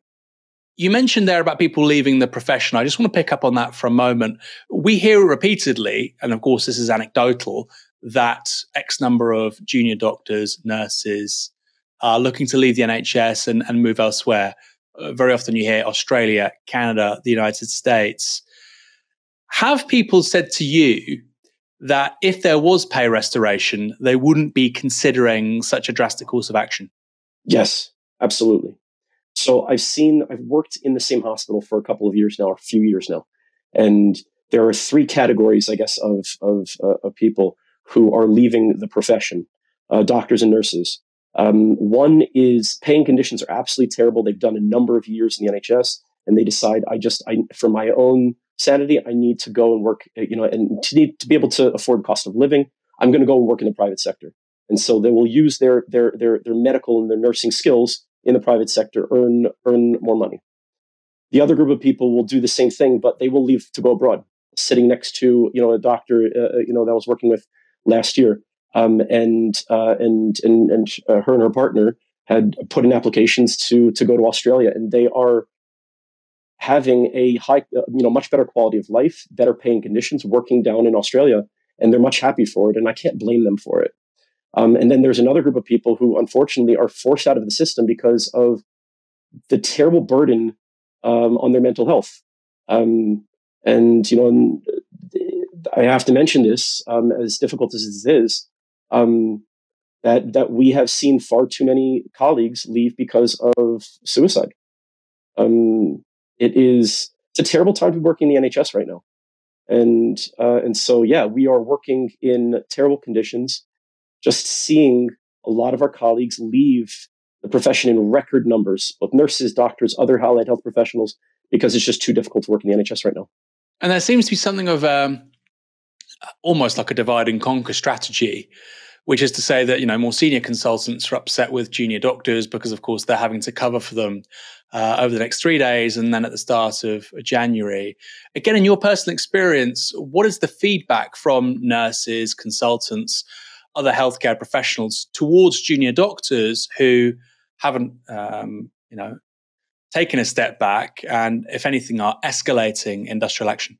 You mentioned there about people leaving the profession. I just want to pick up on that for a moment. We hear repeatedly, and of course this is anecdotal, that X number of junior doctors, nurses are looking to leave the NHS and, and move elsewhere. Uh, very often you hear Australia, Canada, the United States. Have people said to you that if there was pay restoration, they wouldn't be considering such a drastic course of action? Yes, absolutely. So I've seen, I've worked in the same hospital for a couple of years now, or a few years now, and there are three categories, I guess, of of, uh, of people who are leaving the profession: uh, doctors and nurses. Um, one is paying conditions are absolutely terrible. They've done a number of years in the NHS, and they decide, I just, I for my own sanity, I need to go and work, uh, you know, and to need to be able to afford cost of living, I'm going to go and work in the private sector. And so they will use their their their their medical and their nursing skills in the private sector, earn earn more money. The other group of people will do the same thing, but they will leave to go abroad. Sitting next to you know a doctor, uh, uh you know that I was working with last year, um, and uh, and and and uh, her and her partner had put in applications to to go to Australia, and they are having a high, uh, you know, much better quality of life, better paying conditions, working down in Australia, and they're much happy for it, and I can't blame them for it. Um, and then there's another group of people who unfortunately are forced out of the system because of the terrible burden um, on their mental health. Um, and, you know, I have to mention this, um, as difficult as this is, um, that, that we have seen far too many colleagues leave because of suicide. Um, it is, it's a terrible time to be working in the NHS right now. And, uh, and so, yeah, we are working in terrible conditions just seeing a lot of our colleagues leave the profession in record numbers, both nurses, doctors, other allied health professionals, because it's just too difficult to work in the NHS right now. And there seems to be something of um, almost like a divide and conquer strategy, which is to say that you know more senior consultants are upset with junior doctors because, of course, they're having to cover for them uh, over the next three days and then at the start of January. Again, in your personal experience, what is the feedback from nurses, consultants? Other healthcare professionals towards junior doctors who haven't, um, you know, taken a step back and, if anything, are escalating industrial action?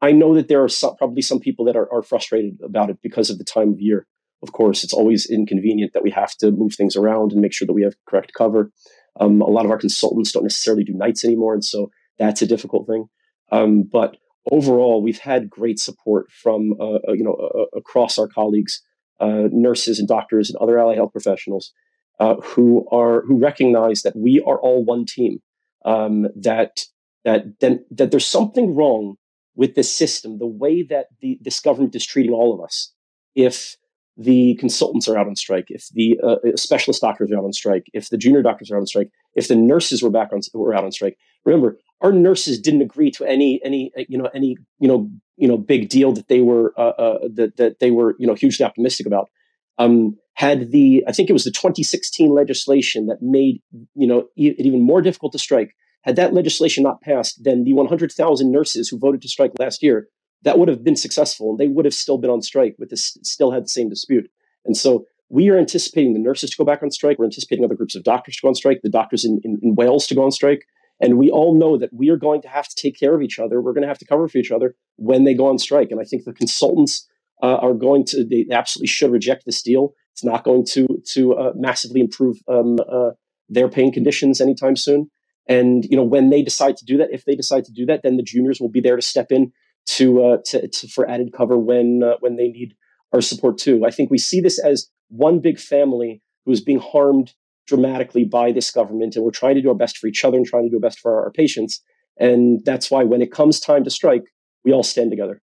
I know that there are some, probably some people that are, are frustrated about it because of the time of year. Of course, it's always inconvenient that we have to move things around and make sure that we have correct cover. Um, a lot of our consultants don't necessarily do nights anymore, and so that's a difficult thing. Um, but overall, we've had great support from uh, uh you know uh, across our colleagues uh, nurses and doctors and other allied health professionals uh, who are who recognize that we are all one team. Um, that that then that there's something wrong with this system, the way that the, this government is treating all of us. If the consultants are out on strike, if the uh, specialist doctors are out on strike, if the junior doctors are out on strike, if the nurses were back on were out on strike. Remember, our nurses didn't agree to any any you know any you know you know big deal that they were uh, uh, that that they were you know hugely optimistic about. Um, had the I think it was the 2016 legislation that made you know it even more difficult to strike. Had that legislation not passed, then the 100,000 nurses who voted to strike last year that would have been successful, and they would have still been on strike with this still had the same dispute. And so we are anticipating the nurses to go back on strike. We're anticipating other groups of doctors to go on strike. The doctors in, in, in Wales to go on strike. And we all know that we are going to have to take care of each other. We're going to have to cover for each other when they go on strike. And I think the consultants uh, are going to, they absolutely should reject this deal. It's not going to, to uh, massively improve um, uh, their paying conditions anytime soon. And, you know, when they decide to do that, if they decide to do that, then the juniors will be there to step in to, uh, to, to for added cover when, uh, when they need our support too. I think we see this as one big family who is being harmed dramatically by this government, and we're trying to do our best for each other and trying to do our best for our, patients. And that's why when it comes time to strike, we all stand together.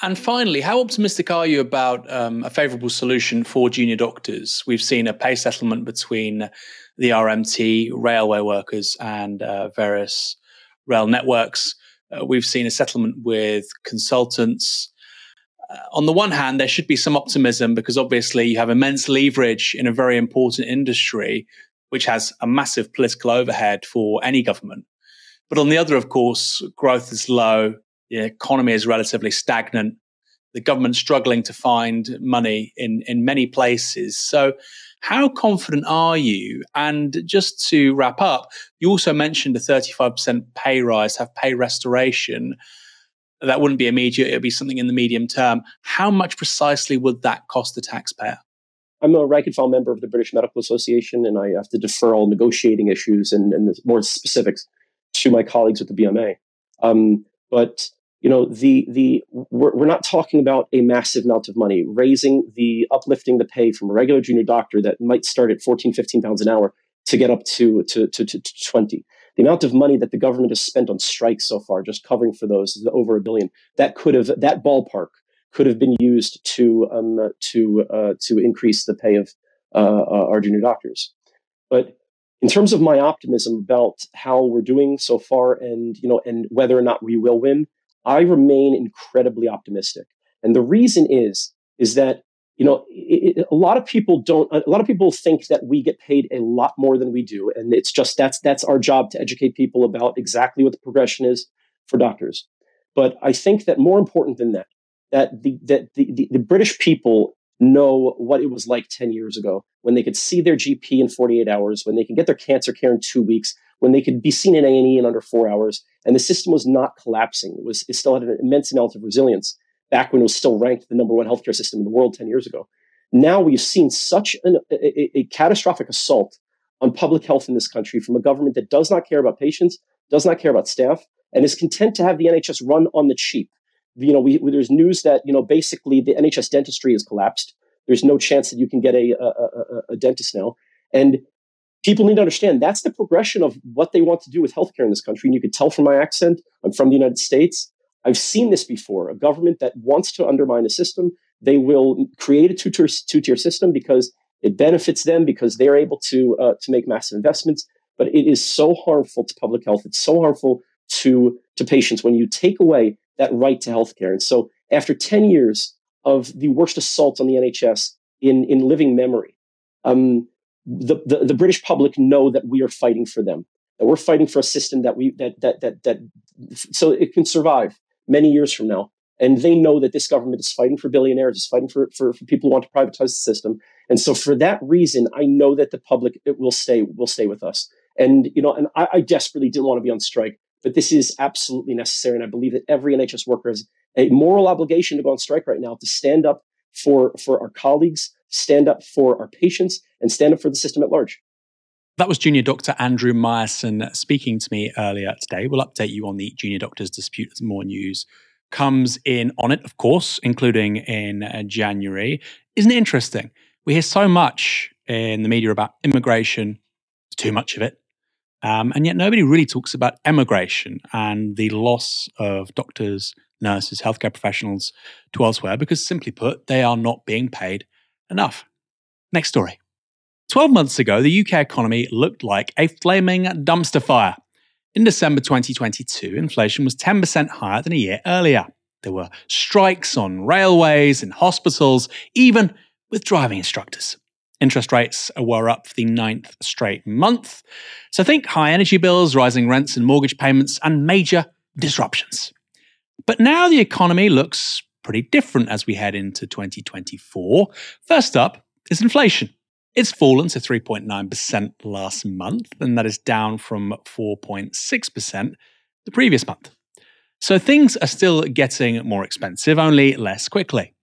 And finally, how optimistic are you about um, a favourable solution for junior doctors? We've seen a pay settlement between the RMT, railway workers, and uh, various rail networks. Uh, we've seen a settlement with consultants Uh, on the one hand, there should be some optimism because obviously you have immense leverage in a very important industry, which has a massive political overhead for any government. But on the other, of course, growth is low, the economy is relatively stagnant, the government's struggling to find money in, in many places. So, How confident are you? And just to wrap up, you also mentioned a 35% pay rise, have pay restoration. That wouldn't be immediate, it would be something in the medium term. How much precisely would that cost the taxpayer? I'm a rank and file member of the British Medical Association, and I have to defer all negotiating issues and, and more specifics to my colleagues at the BMA. Um, but you know, the the we're, we're not talking about a massive amount of money. Raising the uplifting the pay from a regular junior doctor that might start at 14, 15 pounds an hour to get up to to, to, to, to 20. The amount of money that the government has spent on strikes so far, just covering for those, is over a billion. That could have that ballpark could have been used to um, to uh, to increase the pay of uh, uh, our junior doctors. But in terms of my optimism about how we're doing so far, and you know, and whether or not we will win, I remain incredibly optimistic. And the reason is is that you know it, it, a lot of people don't. A lot of people think that we get paid a lot more than we do, and it's just that's that's our job to educate people about exactly what the progression is for doctors. But I think that more important than that that the that the, the, the British people know what it was like 10 years ago when they could see their GP in 48 hours, when they could get their cancer care in two weeks, when they could be seen in A&E in under four hours, and the system was not collapsing. It was it still had an immense amount of resilience back when it was still ranked the number one healthcare system in the world 10 years ago. Now we've seen such an, a, a catastrophic assault on public health in this country from a government that does not care about patients, does not care about staff, and is content to have the NHS run on the cheap you know, we, there's news that you know basically the NHS dentistry has collapsed. There's no chance that you can get a, a, a, a dentist now, and people need to understand that's the progression of what they want to do with healthcare in this country. And you could tell from my accent, I'm from the United States. I've seen this before. A government that wants to undermine a system, they will create a two-tier, two-tier system because it benefits them because they're able to uh, to make massive investments. But it is so harmful to public health. It's so harmful to to patients when you take away that right to healthcare. And so after 10 years of the worst assault on the NHS in, in living memory, um, the, the, the, British public know that we are fighting for them, that we're fighting for a system that we that that that that so it can survive many years from now. And they know that this government is fighting for billionaires, is fighting for, for, for people who want to privatize the system. And so for that reason, I know that the public will stay will stay with us. And you know, and I, I desperately didn't want to be on strike but this is absolutely necessary. And I believe that every NHS worker has a moral obligation to go on strike right now to stand up for, for our colleagues, stand up for our patients, and stand up for the system at large. That was Junior Doctor Andrew Meyerson speaking to me earlier today. We'll update you on the Junior Doctors dispute as more news comes in on it, of course, including in uh, January. Isn't it interesting? We hear so much in the media about immigration, too much of it. Um, and yet nobody really talks about emigration and the loss of doctors, nurses, healthcare professionals to elsewhere because, simply put, they are not being paid enough. Next story. 12 months ago, the UK economy looked like a flaming dumpster fire. In December 2022, inflation was 10% higher than a year earlier. There were strikes on railways and hospitals, even with driving instructors. Interest rates were up for the ninth straight month. So think high energy bills, rising rents and mortgage payments, and major disruptions. But now the economy looks pretty different as we head into 2024. First up is inflation. It's fallen to 3.9% last month, and that is down from 4.6% the previous month. So things are still getting more expensive, only less quickly.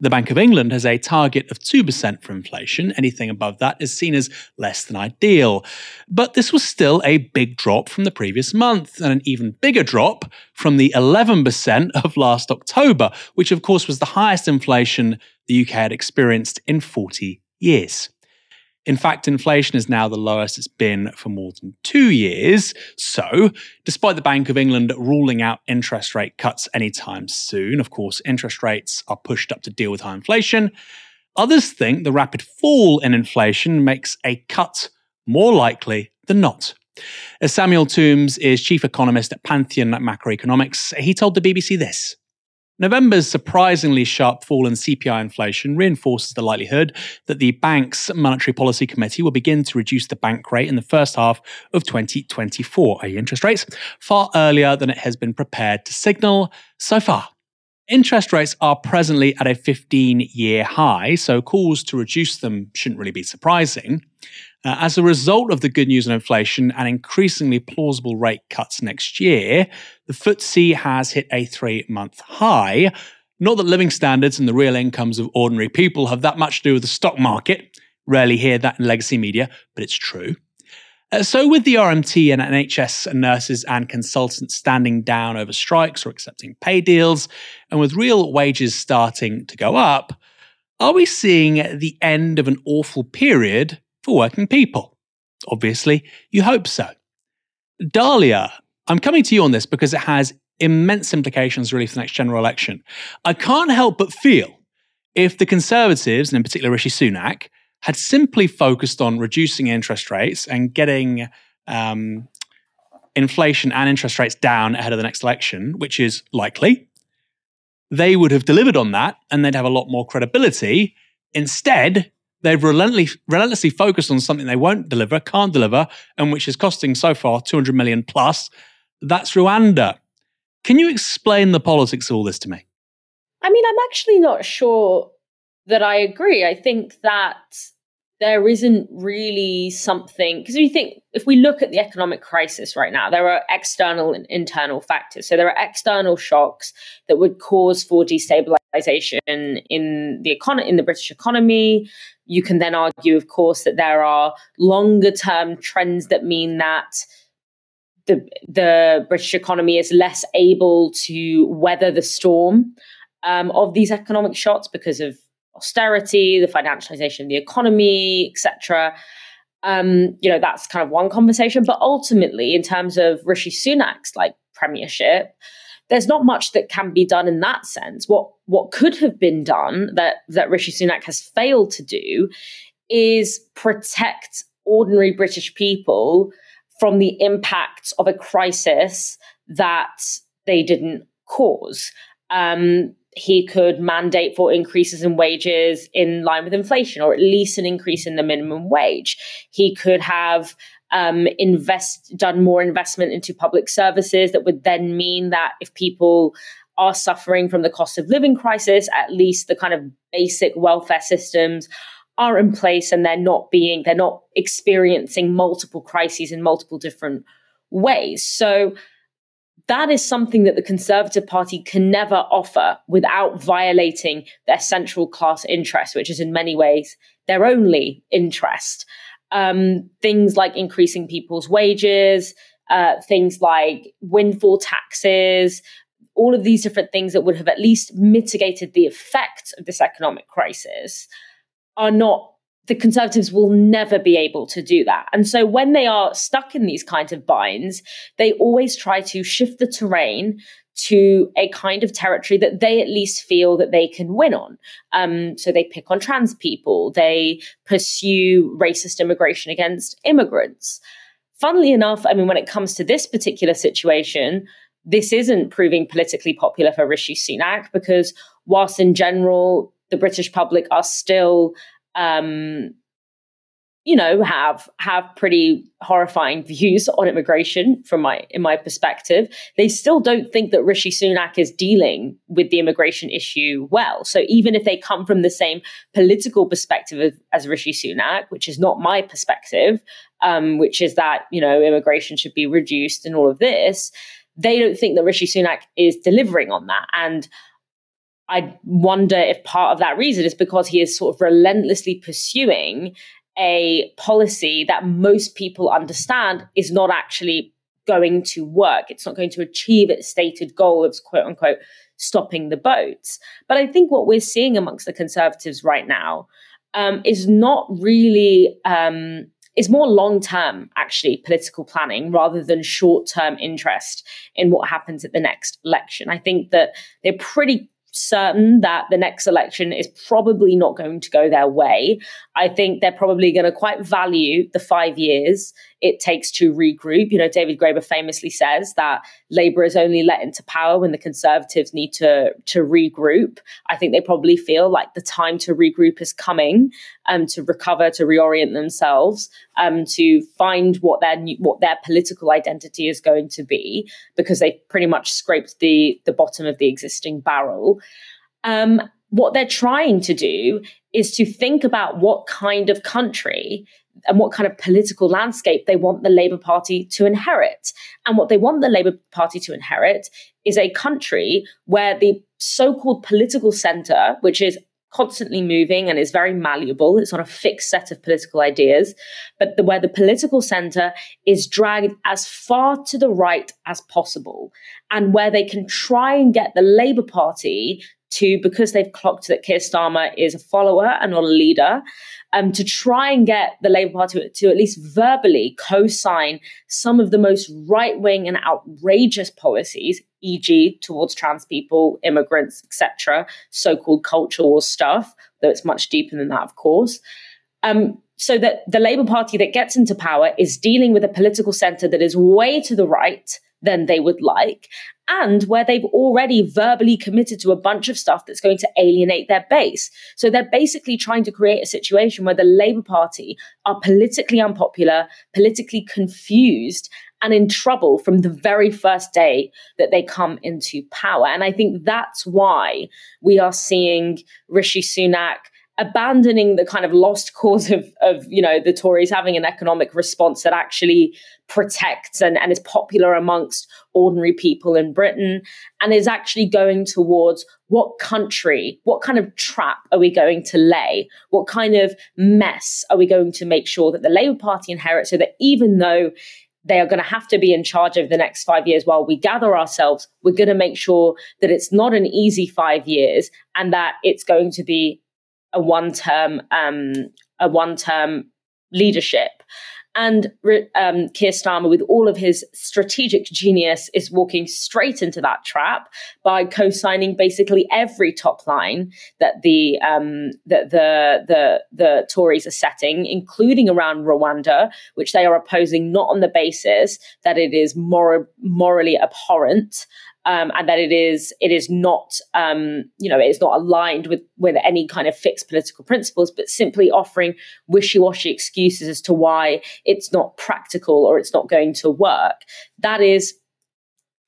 The Bank of England has a target of 2% for inflation. Anything above that is seen as less than ideal. But this was still a big drop from the previous month, and an even bigger drop from the 11% of last October, which of course was the highest inflation the UK had experienced in 40 years. In fact, inflation is now the lowest it's been for more than two years. So, despite the Bank of England ruling out interest rate cuts anytime soon, of course, interest rates are pushed up to deal with high inflation. Others think the rapid fall in inflation makes a cut more likely than not. As Samuel Tombs is chief economist at Pantheon Macroeconomics, he told the BBC this. November's surprisingly sharp fall in CPI inflation reinforces the likelihood that the bank's Monetary Policy Committee will begin to reduce the bank rate in the first half of 2024, i.e., interest rates, far earlier than it has been prepared to signal so far. Interest rates are presently at a 15 year high, so calls to reduce them shouldn't really be surprising. Uh, as a result of the good news on inflation and increasingly plausible rate cuts next year, the FTSE has hit a three month high. Not that living standards and the real incomes of ordinary people have that much to do with the stock market. Rarely hear that in legacy media, but it's true. Uh, so, with the RMT and NHS nurses and consultants standing down over strikes or accepting pay deals, and with real wages starting to go up, are we seeing the end of an awful period for working people? Obviously, you hope so. Dalia, I'm coming to you on this because it has immense implications really for the next general election. I can't help but feel if the Conservatives, and in particular Rishi Sunak, had simply focused on reducing interest rates and getting um, inflation and interest rates down ahead of the next election, which is likely, they would have delivered on that and they'd have a lot more credibility. Instead, they've relentlessly, relentlessly focused on something they won't deliver, can't deliver, and which is costing so far 200 million plus. That's Rwanda. Can you explain the politics of all this to me? I mean, I'm actually not sure that I agree. I think that there isn't really something because we think if we look at the economic crisis right now, there are external and internal factors. So there are external shocks that would cause for destabilization in the economy, in the British economy. You can then argue, of course, that there are longer term trends that mean that the the British economy is less able to weather the storm um, of these economic shocks because of austerity, the financialization of the economy, etc. Um, you know, that's kind of one conversation. But ultimately, in terms of Rishi Sunak's like premiership, there's not much that can be done in that sense. What what could have been done that that Rishi Sunak has failed to do is protect ordinary British people from the impact of a crisis that they didn't cause. Um, he could mandate for increases in wages in line with inflation, or at least an increase in the minimum wage. He could have um, invest done more investment into public services that would then mean that if people are suffering from the cost of living crisis, at least the kind of basic welfare systems are in place and they're not being they're not experiencing multiple crises in multiple different ways. So that is something that the Conservative Party can never offer without violating their central class interest, which is in many ways their only interest. Um, things like increasing people's wages, uh, things like windfall taxes, all of these different things that would have at least mitigated the effects of this economic crisis are not the Conservatives will never be able to do that. And so when they are stuck in these kinds of binds, they always try to shift the terrain to a kind of territory that they at least feel that they can win on. Um, so they pick on trans people, they pursue racist immigration against immigrants. Funnily enough, I mean, when it comes to this particular situation, this isn't proving politically popular for Rishi Sunak because, whilst in general the British public are still um, you know, have have pretty horrifying views on immigration from my in my perspective. They still don't think that Rishi Sunak is dealing with the immigration issue well. So even if they come from the same political perspective as Rishi Sunak, which is not my perspective, um, which is that you know immigration should be reduced and all of this, they don't think that Rishi Sunak is delivering on that. And I wonder if part of that reason is because he is sort of relentlessly pursuing a policy that most people understand is not actually going to work. It's not going to achieve its stated goal of quote unquote stopping the boats. But I think what we're seeing amongst the conservatives right now um, is not really. Um, is more long term, actually, political planning rather than short term interest in what happens at the next election. I think that they're pretty certain that the next election is probably not going to go their way. I think they're probably going to quite value the five years it takes to regroup. You know, David Graeber famously says that Labour is only let into power when the Conservatives need to to regroup. I think they probably feel like the time to regroup is coming, um, to recover, to reorient themselves, um, to find what their what their political identity is going to be, because they've pretty much scraped the the bottom of the existing barrel. Um, what they're trying to do is to think about what kind of country and what kind of political landscape they want the Labour Party to inherit. And what they want the Labour Party to inherit is a country where the so called political centre, which is constantly moving and is very malleable. It's not a fixed set of political ideas, but the, where the political center is dragged as far to the right as possible, and where they can try and get the Labour Party to, because they've clocked that Keir Starmer is a follower and not a leader, um, to try and get the Labour Party to, to at least verbally co sign some of the most right wing and outrageous policies, e.g., towards trans people, immigrants, etc., so called cultural stuff, though it's much deeper than that, of course. Um, so that the Labour Party that gets into power is dealing with a political centre that is way to the right than they would like, and where they've already verbally committed to a bunch of stuff that's going to alienate their base. So they're basically trying to create a situation where the Labour Party are politically unpopular, politically confused, and in trouble from the very first day that they come into power. And I think that's why we are seeing Rishi Sunak abandoning the kind of lost cause of, of you know the Tories having an economic response that actually protects and, and is popular amongst ordinary people in Britain and is actually going towards what country, what kind of trap are we going to lay? What kind of mess are we going to make sure that the Labour Party inherits so that even though they are going to have to be in charge over the next five years while we gather ourselves. We're going to make sure that it's not an easy five years and that it's going to be a one term um, a one term leadership. And um, Keir Starmer, with all of his strategic genius, is walking straight into that trap by co-signing basically every top line that the um, that the the the Tories are setting, including around Rwanda, which they are opposing not on the basis that it is mor- morally abhorrent, um, and that it is it is not um, you know it is not aligned with with any kind of fixed political principles, but simply offering wishy washy excuses as to why it's not practical or it's not going to work. That is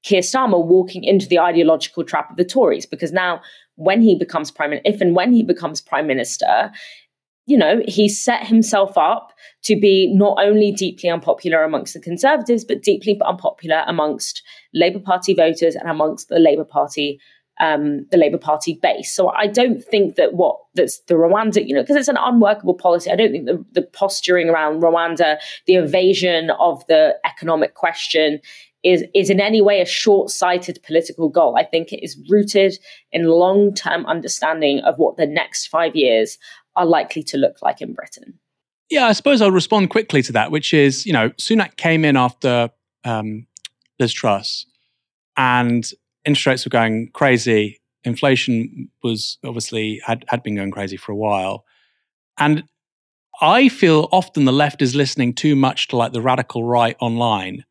Keir Starmer walking into the ideological trap of the Tories because now when he becomes prime if and when he becomes prime minister you know, he set himself up to be not only deeply unpopular amongst the Conservatives, but deeply unpopular amongst Labour Party voters and amongst the Labour Party. Um, the Labour Party base. So I don't think that what that's the Rwanda, you know, because it's an unworkable policy. I don't think the, the posturing around Rwanda, the evasion of the economic question, is is in any way a short-sighted political goal. I think it is rooted in long-term understanding of what the next five years are likely to look like in Britain. Yeah, I suppose I'll respond quickly to that, which is, you know, Sunak came in after um, Liz Truss and interest rates were going crazy. Inflation was obviously had, had been going crazy for a while. And I feel often the left is listening too much to like the radical right online.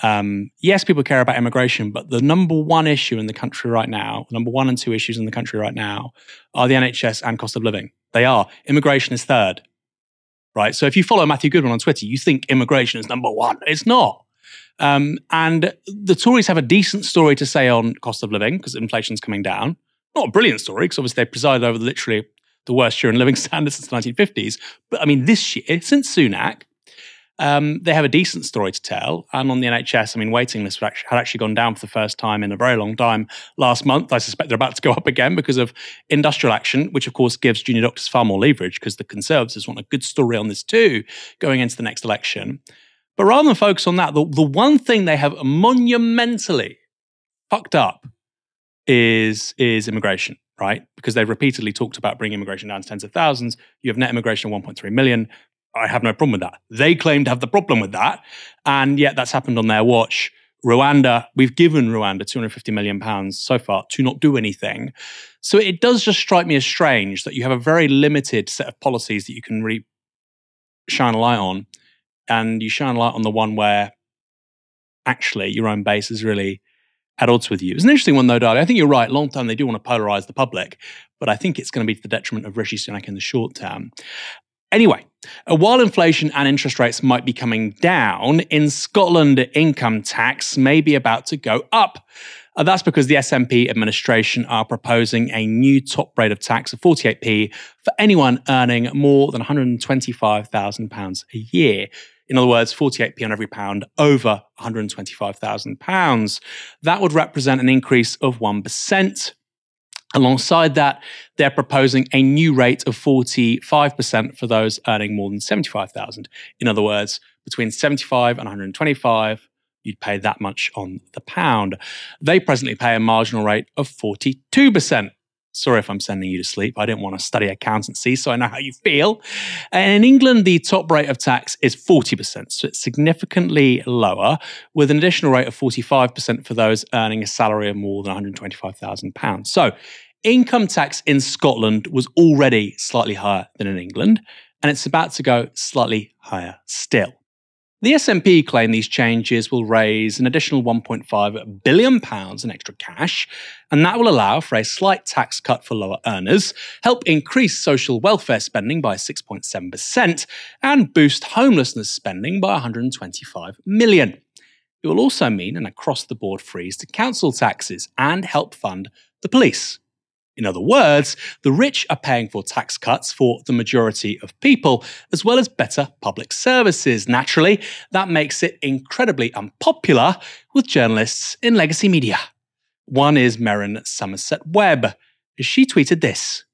Um, yes, people care about immigration, but the number one issue in the country right now, number one and two issues in the country right now, are the NHS and cost of living. They are. Immigration is third, right? So if you follow Matthew Goodwin on Twitter, you think immigration is number one. It's not. Um, and the Tories have a decent story to say on cost of living because inflation's coming down. Not a brilliant story because obviously they presided over literally the worst year in living standards since the 1950s. But I mean, this year, since Sunak, um, they have a decent story to tell. And on the NHS, I mean, waiting lists had actually gone down for the first time in a very long time last month. I suspect they're about to go up again because of industrial action, which of course gives junior doctors far more leverage because the Conservatives want a good story on this too going into the next election. But rather than focus on that, the, the one thing they have monumentally fucked up is, is immigration right? Because they've repeatedly talked about bringing immigration down to tens of thousands. You have net immigration of 1.3 million. I have no problem with that. They claim to have the problem with that. And yet that's happened on their watch Rwanda, we've given Rwanda 250 million pounds so far to not do anything. So it does just strike me as strange that you have a very limited set of policies that you can really shine a light on, and you shine a light on the one where actually your own base is really at odds with you. It's an interesting one though, Dalia. I think you're right. Long term, they do want to polarize the public, but I think it's going to be to the detriment of Rishi Sunak in the short term. Anyway, uh, while inflation and interest rates might be coming down, in Scotland, income tax may be about to go up. Uh, that's because the SNP administration are proposing a new top rate of tax of 48p for anyone earning more than £125,000 a year. In other words, 48p on every pound over £125,000. That would represent an increase of 1%. Alongside that, they're proposing a new rate of 45% for those earning more than 75,000. In other words, between 75 and 125, you'd pay that much on the pound. They presently pay a marginal rate of 42%. Sorry if I'm sending you to sleep. I didn't want to study accountancy, so I know how you feel. And in England, the top rate of tax is 40%, so it's significantly lower, with an additional rate of 45% for those earning a salary of more than £125,000. So income tax in Scotland was already slightly higher than in England, and it's about to go slightly higher still. The SNP claim these changes will raise an additional £1.5 billion in extra cash, and that will allow for a slight tax cut for lower earners, help increase social welfare spending by 6.7%, and boost homelessness spending by 125 million. It will also mean an across the board freeze to council taxes and help fund the police. In other words, the rich are paying for tax cuts for the majority of people, as well as better public services. Naturally, that makes it incredibly unpopular with journalists in legacy media. One is Merryn Somerset Webb. She tweeted this.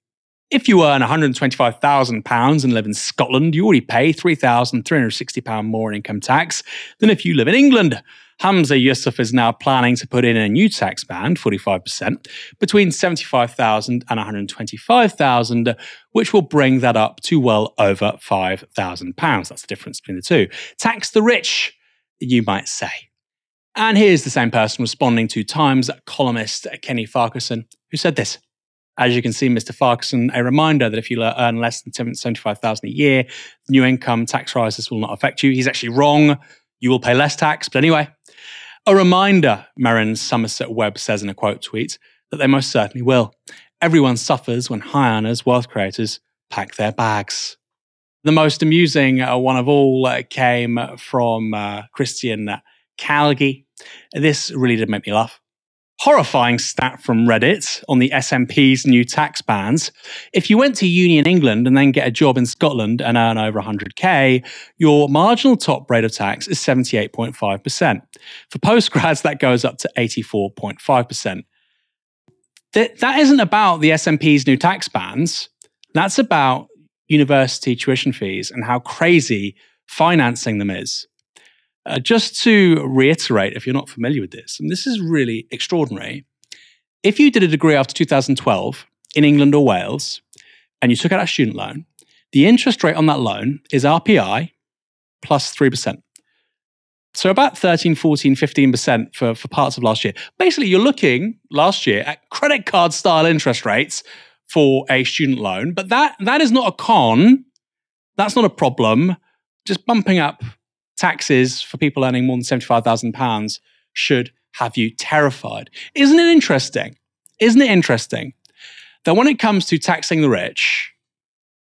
If you earn £125,000 and live in Scotland, you already pay £3,360 more in income tax than if you live in England. Humza Yousaf is now planning to put in a new tax band, 45%, between 75,000 and 125,000, which will bring that up to well over £5,000. That's the difference between the two. Tax the rich, you might say. And here's the same person responding to Times columnist Kenny Farquharson, who said this. As you can see, Mr. Farquharson, a reminder that if you earn less than 75,000 a year, new income tax rises will not affect you. He's actually wrong. You will pay less tax. But anyway, a reminder, Merryn Somerset Webb says in a quote tweet, that they most certainly will. Everyone suffers when high earners, wealth creators, pack their bags. The most amusing uh, one of all uh, came from uh, Christian Calgie. This really did make me laugh horrifying stat from Reddit on the SNP's new tax bans. If you went to uni in England and then get a job in Scotland and earn over 100k, your marginal top rate of tax is 78.5%. For postgrads, that goes up to 84.5%. That, that isn't about the SNP's new tax bans. That's about university tuition fees and how crazy financing them is. Uh, just to reiterate, if you're not familiar with this, and this is really extraordinary, if you did a degree after 2012 in England or Wales and you took out a student loan, the interest rate on that loan is RPI plus 3%. So about 13, 14, 15% for, for parts of last year. Basically, you're looking last year at credit card style interest rates for a student loan, but that, that is not a con. That's not a problem. Just bumping up taxes for people earning more than £75,000 should have you terrified. Isn't it interesting? Isn't it interesting that when it comes to taxing the rich,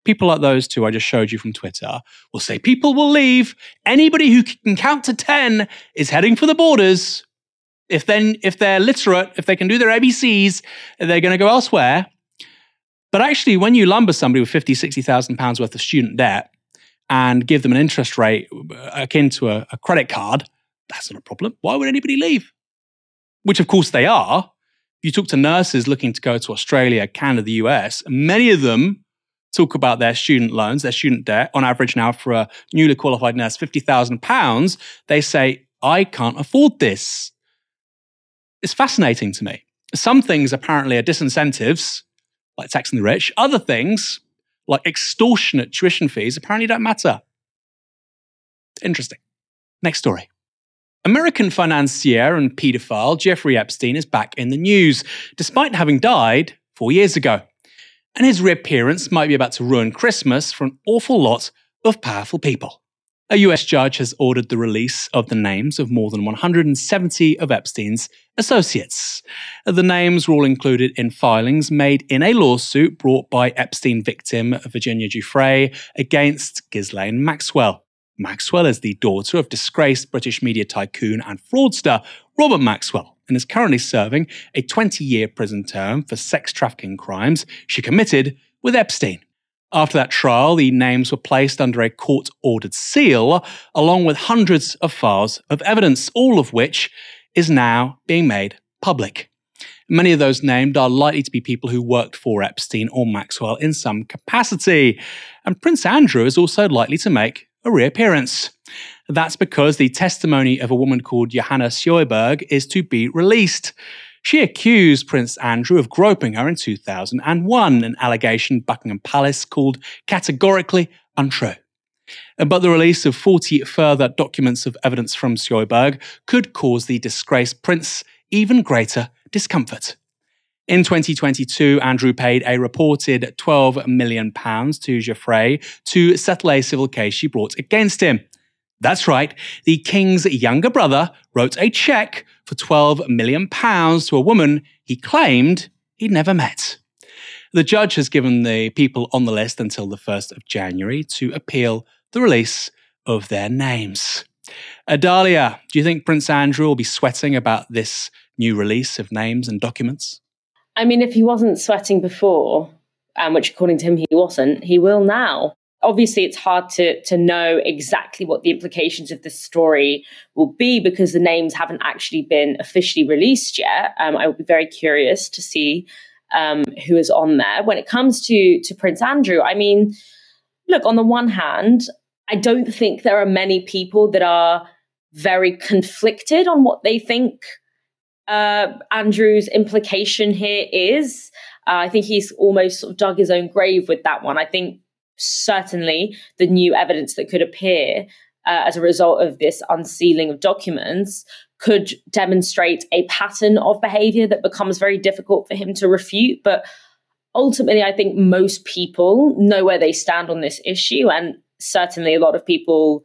people like those two I just showed you from Twitter will say people will leave. Anybody who can count to 10 is heading for the borders. If then if they're literate, if they can do their ABCs, they're going to go elsewhere. But actually, when you lumber somebody with 50, 60,000 pounds worth of student debt, and give them an interest rate akin to a, a credit card, that's not a problem. Why would anybody leave? Which, of course, they are. You talk to nurses looking to go to Australia, Canada, the US, many of them talk about their student loans, their student debt. On average, now for a newly qualified nurse, £50,000, they say, I can't afford this. It's fascinating to me. Some things apparently are disincentives, like taxing the rich. Other things, like extortionate tuition fees apparently don't matter. Interesting. Next story. American financier and paedophile Jeffrey Epstein is back in the news, despite having died four years ago. And his reappearance might be about to ruin Christmas for an awful lot of powerful people. A US judge has ordered the release of the names of more than 170 of Epstein's associates. The names were all included in filings made in a lawsuit brought by Epstein victim Virginia Giuffre against Ghislaine Maxwell. Maxwell is the daughter of disgraced British media tycoon and fraudster Robert Maxwell and is currently serving a 20 year prison term for sex trafficking crimes she committed with Epstein. After that trial, the names were placed under a court ordered seal, along with hundreds of files of evidence, all of which is now being made public. Many of those named are likely to be people who worked for Epstein or Maxwell in some capacity. And Prince Andrew is also likely to make a reappearance. That's because the testimony of a woman called Johanna Sjoberg is to be released. She accused Prince Andrew of groping her in 2001, an allegation Buckingham Palace called categorically untrue. Uh, but the release of 40 further documents of evidence from Sjoberg could cause the disgraced prince even greater discomfort. In 2022, Andrew paid a reported £12 million to Giuffre to settle a civil case she brought against him. That's right, the king's younger brother wrote a cheque for £12 million to a woman he claimed he'd never met. The judge has given the people on the list until the 1st of January to appeal the release of their names. Adalia, do you think Prince Andrew will be sweating about this new release of names and documents? I mean, if he wasn't sweating before, um, which according to him he wasn't, he will now. Obviously, it's hard to to know exactly what the implications of this story will be because the names haven't actually been officially released yet. Um, I would be very curious to see um, who is on there. When it comes to to Prince Andrew, I mean, look, on the one hand, I don't think there are many people that are very conflicted on what they think uh, Andrew's implication here is. Uh, I think he's almost sort of dug his own grave with that one. I think certainly the new evidence that could appear uh, as a result of this unsealing of documents could demonstrate a pattern of behavior that becomes very difficult for him to refute. But ultimately, I think most people know where they stand on this issue. And certainly a lot of people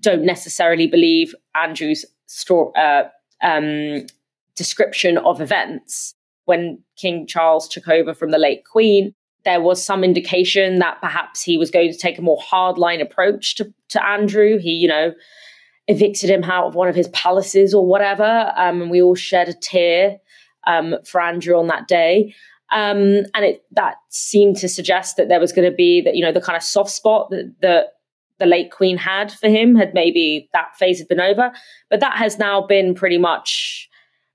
don't necessarily believe Andrew's. Uh, um, description of events. When King Charles took over from the late Queen, there was some indication that perhaps he was going to take a more hardline approach to, to Andrew. He, you know, evicted him out of one of his palaces or whatever. Um, and we all shed a tear um, for Andrew on that day. Um, and it that seemed to suggest that there was going to be that, you know, the kind of soft spot that, that the late Queen had for him had maybe that phase had been over, but that has now been pretty much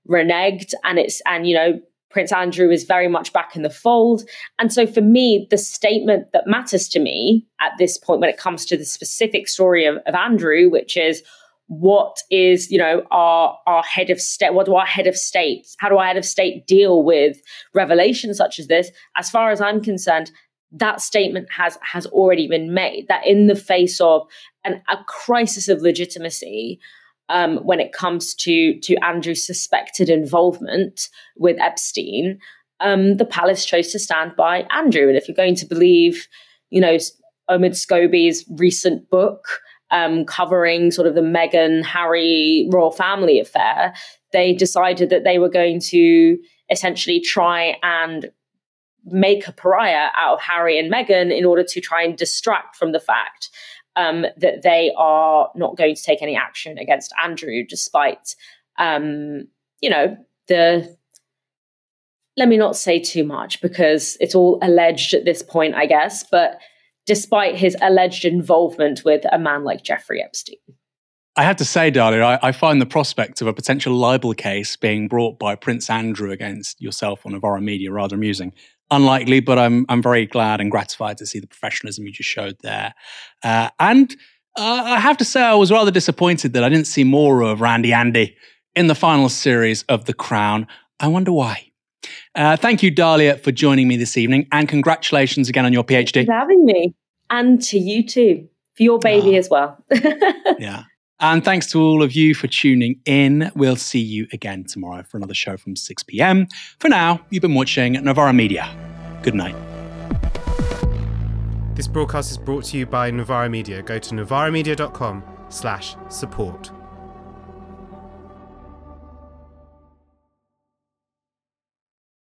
reneged, and it's and you know Prince Andrew is very much back in the fold. And so for me, the statement that matters to me at this point when it comes to the specific story of, of Andrew, which is what is, you know, our our head of state, what do our head of state, how do our head of state deal with revelations such as this? As far as I'm concerned, that statement has has already been made that in the face of an, a crisis of legitimacy um, when it comes to to Andrew's suspected involvement with Epstein, um, the palace chose to stand by Andrew. And if you're going to believe, you know, Omid Scobie's recent book um, covering sort of the Meghan Harry royal family affair, they decided that they were going to essentially try and make a pariah out of Harry and Meghan in order to try and distract from the fact um, that they are not going to take any action against Andrew, despite, um, you know, the. Let me not say too much because it's all alleged at this point, I guess, but despite his alleged involvement with a man like Jeffrey Epstein. I have to say, Dalia, I, I, find the prospect of a potential libel case being brought by Prince Andrew against yourself on Novara Media rather amusing unlikely, but I'm I'm very glad and gratified to see the professionalism you just showed there. Uh, and uh, I have to say, I was rather disappointed that I didn't see more of Randy Andy in the final series of The Crown. I wonder why. Uh, thank you, Dalia, for joining me this evening, and congratulations again on your PhD. Thanks for having me, and to you too for your baby oh. as well. yeah. And thanks to all of you for tuning in. We'll see you again tomorrow for another show from 6 p.m. For now, you've been watching Novara Media. Good night. This broadcast is brought to you by Novara Media. Go to novaramedia.com slash support.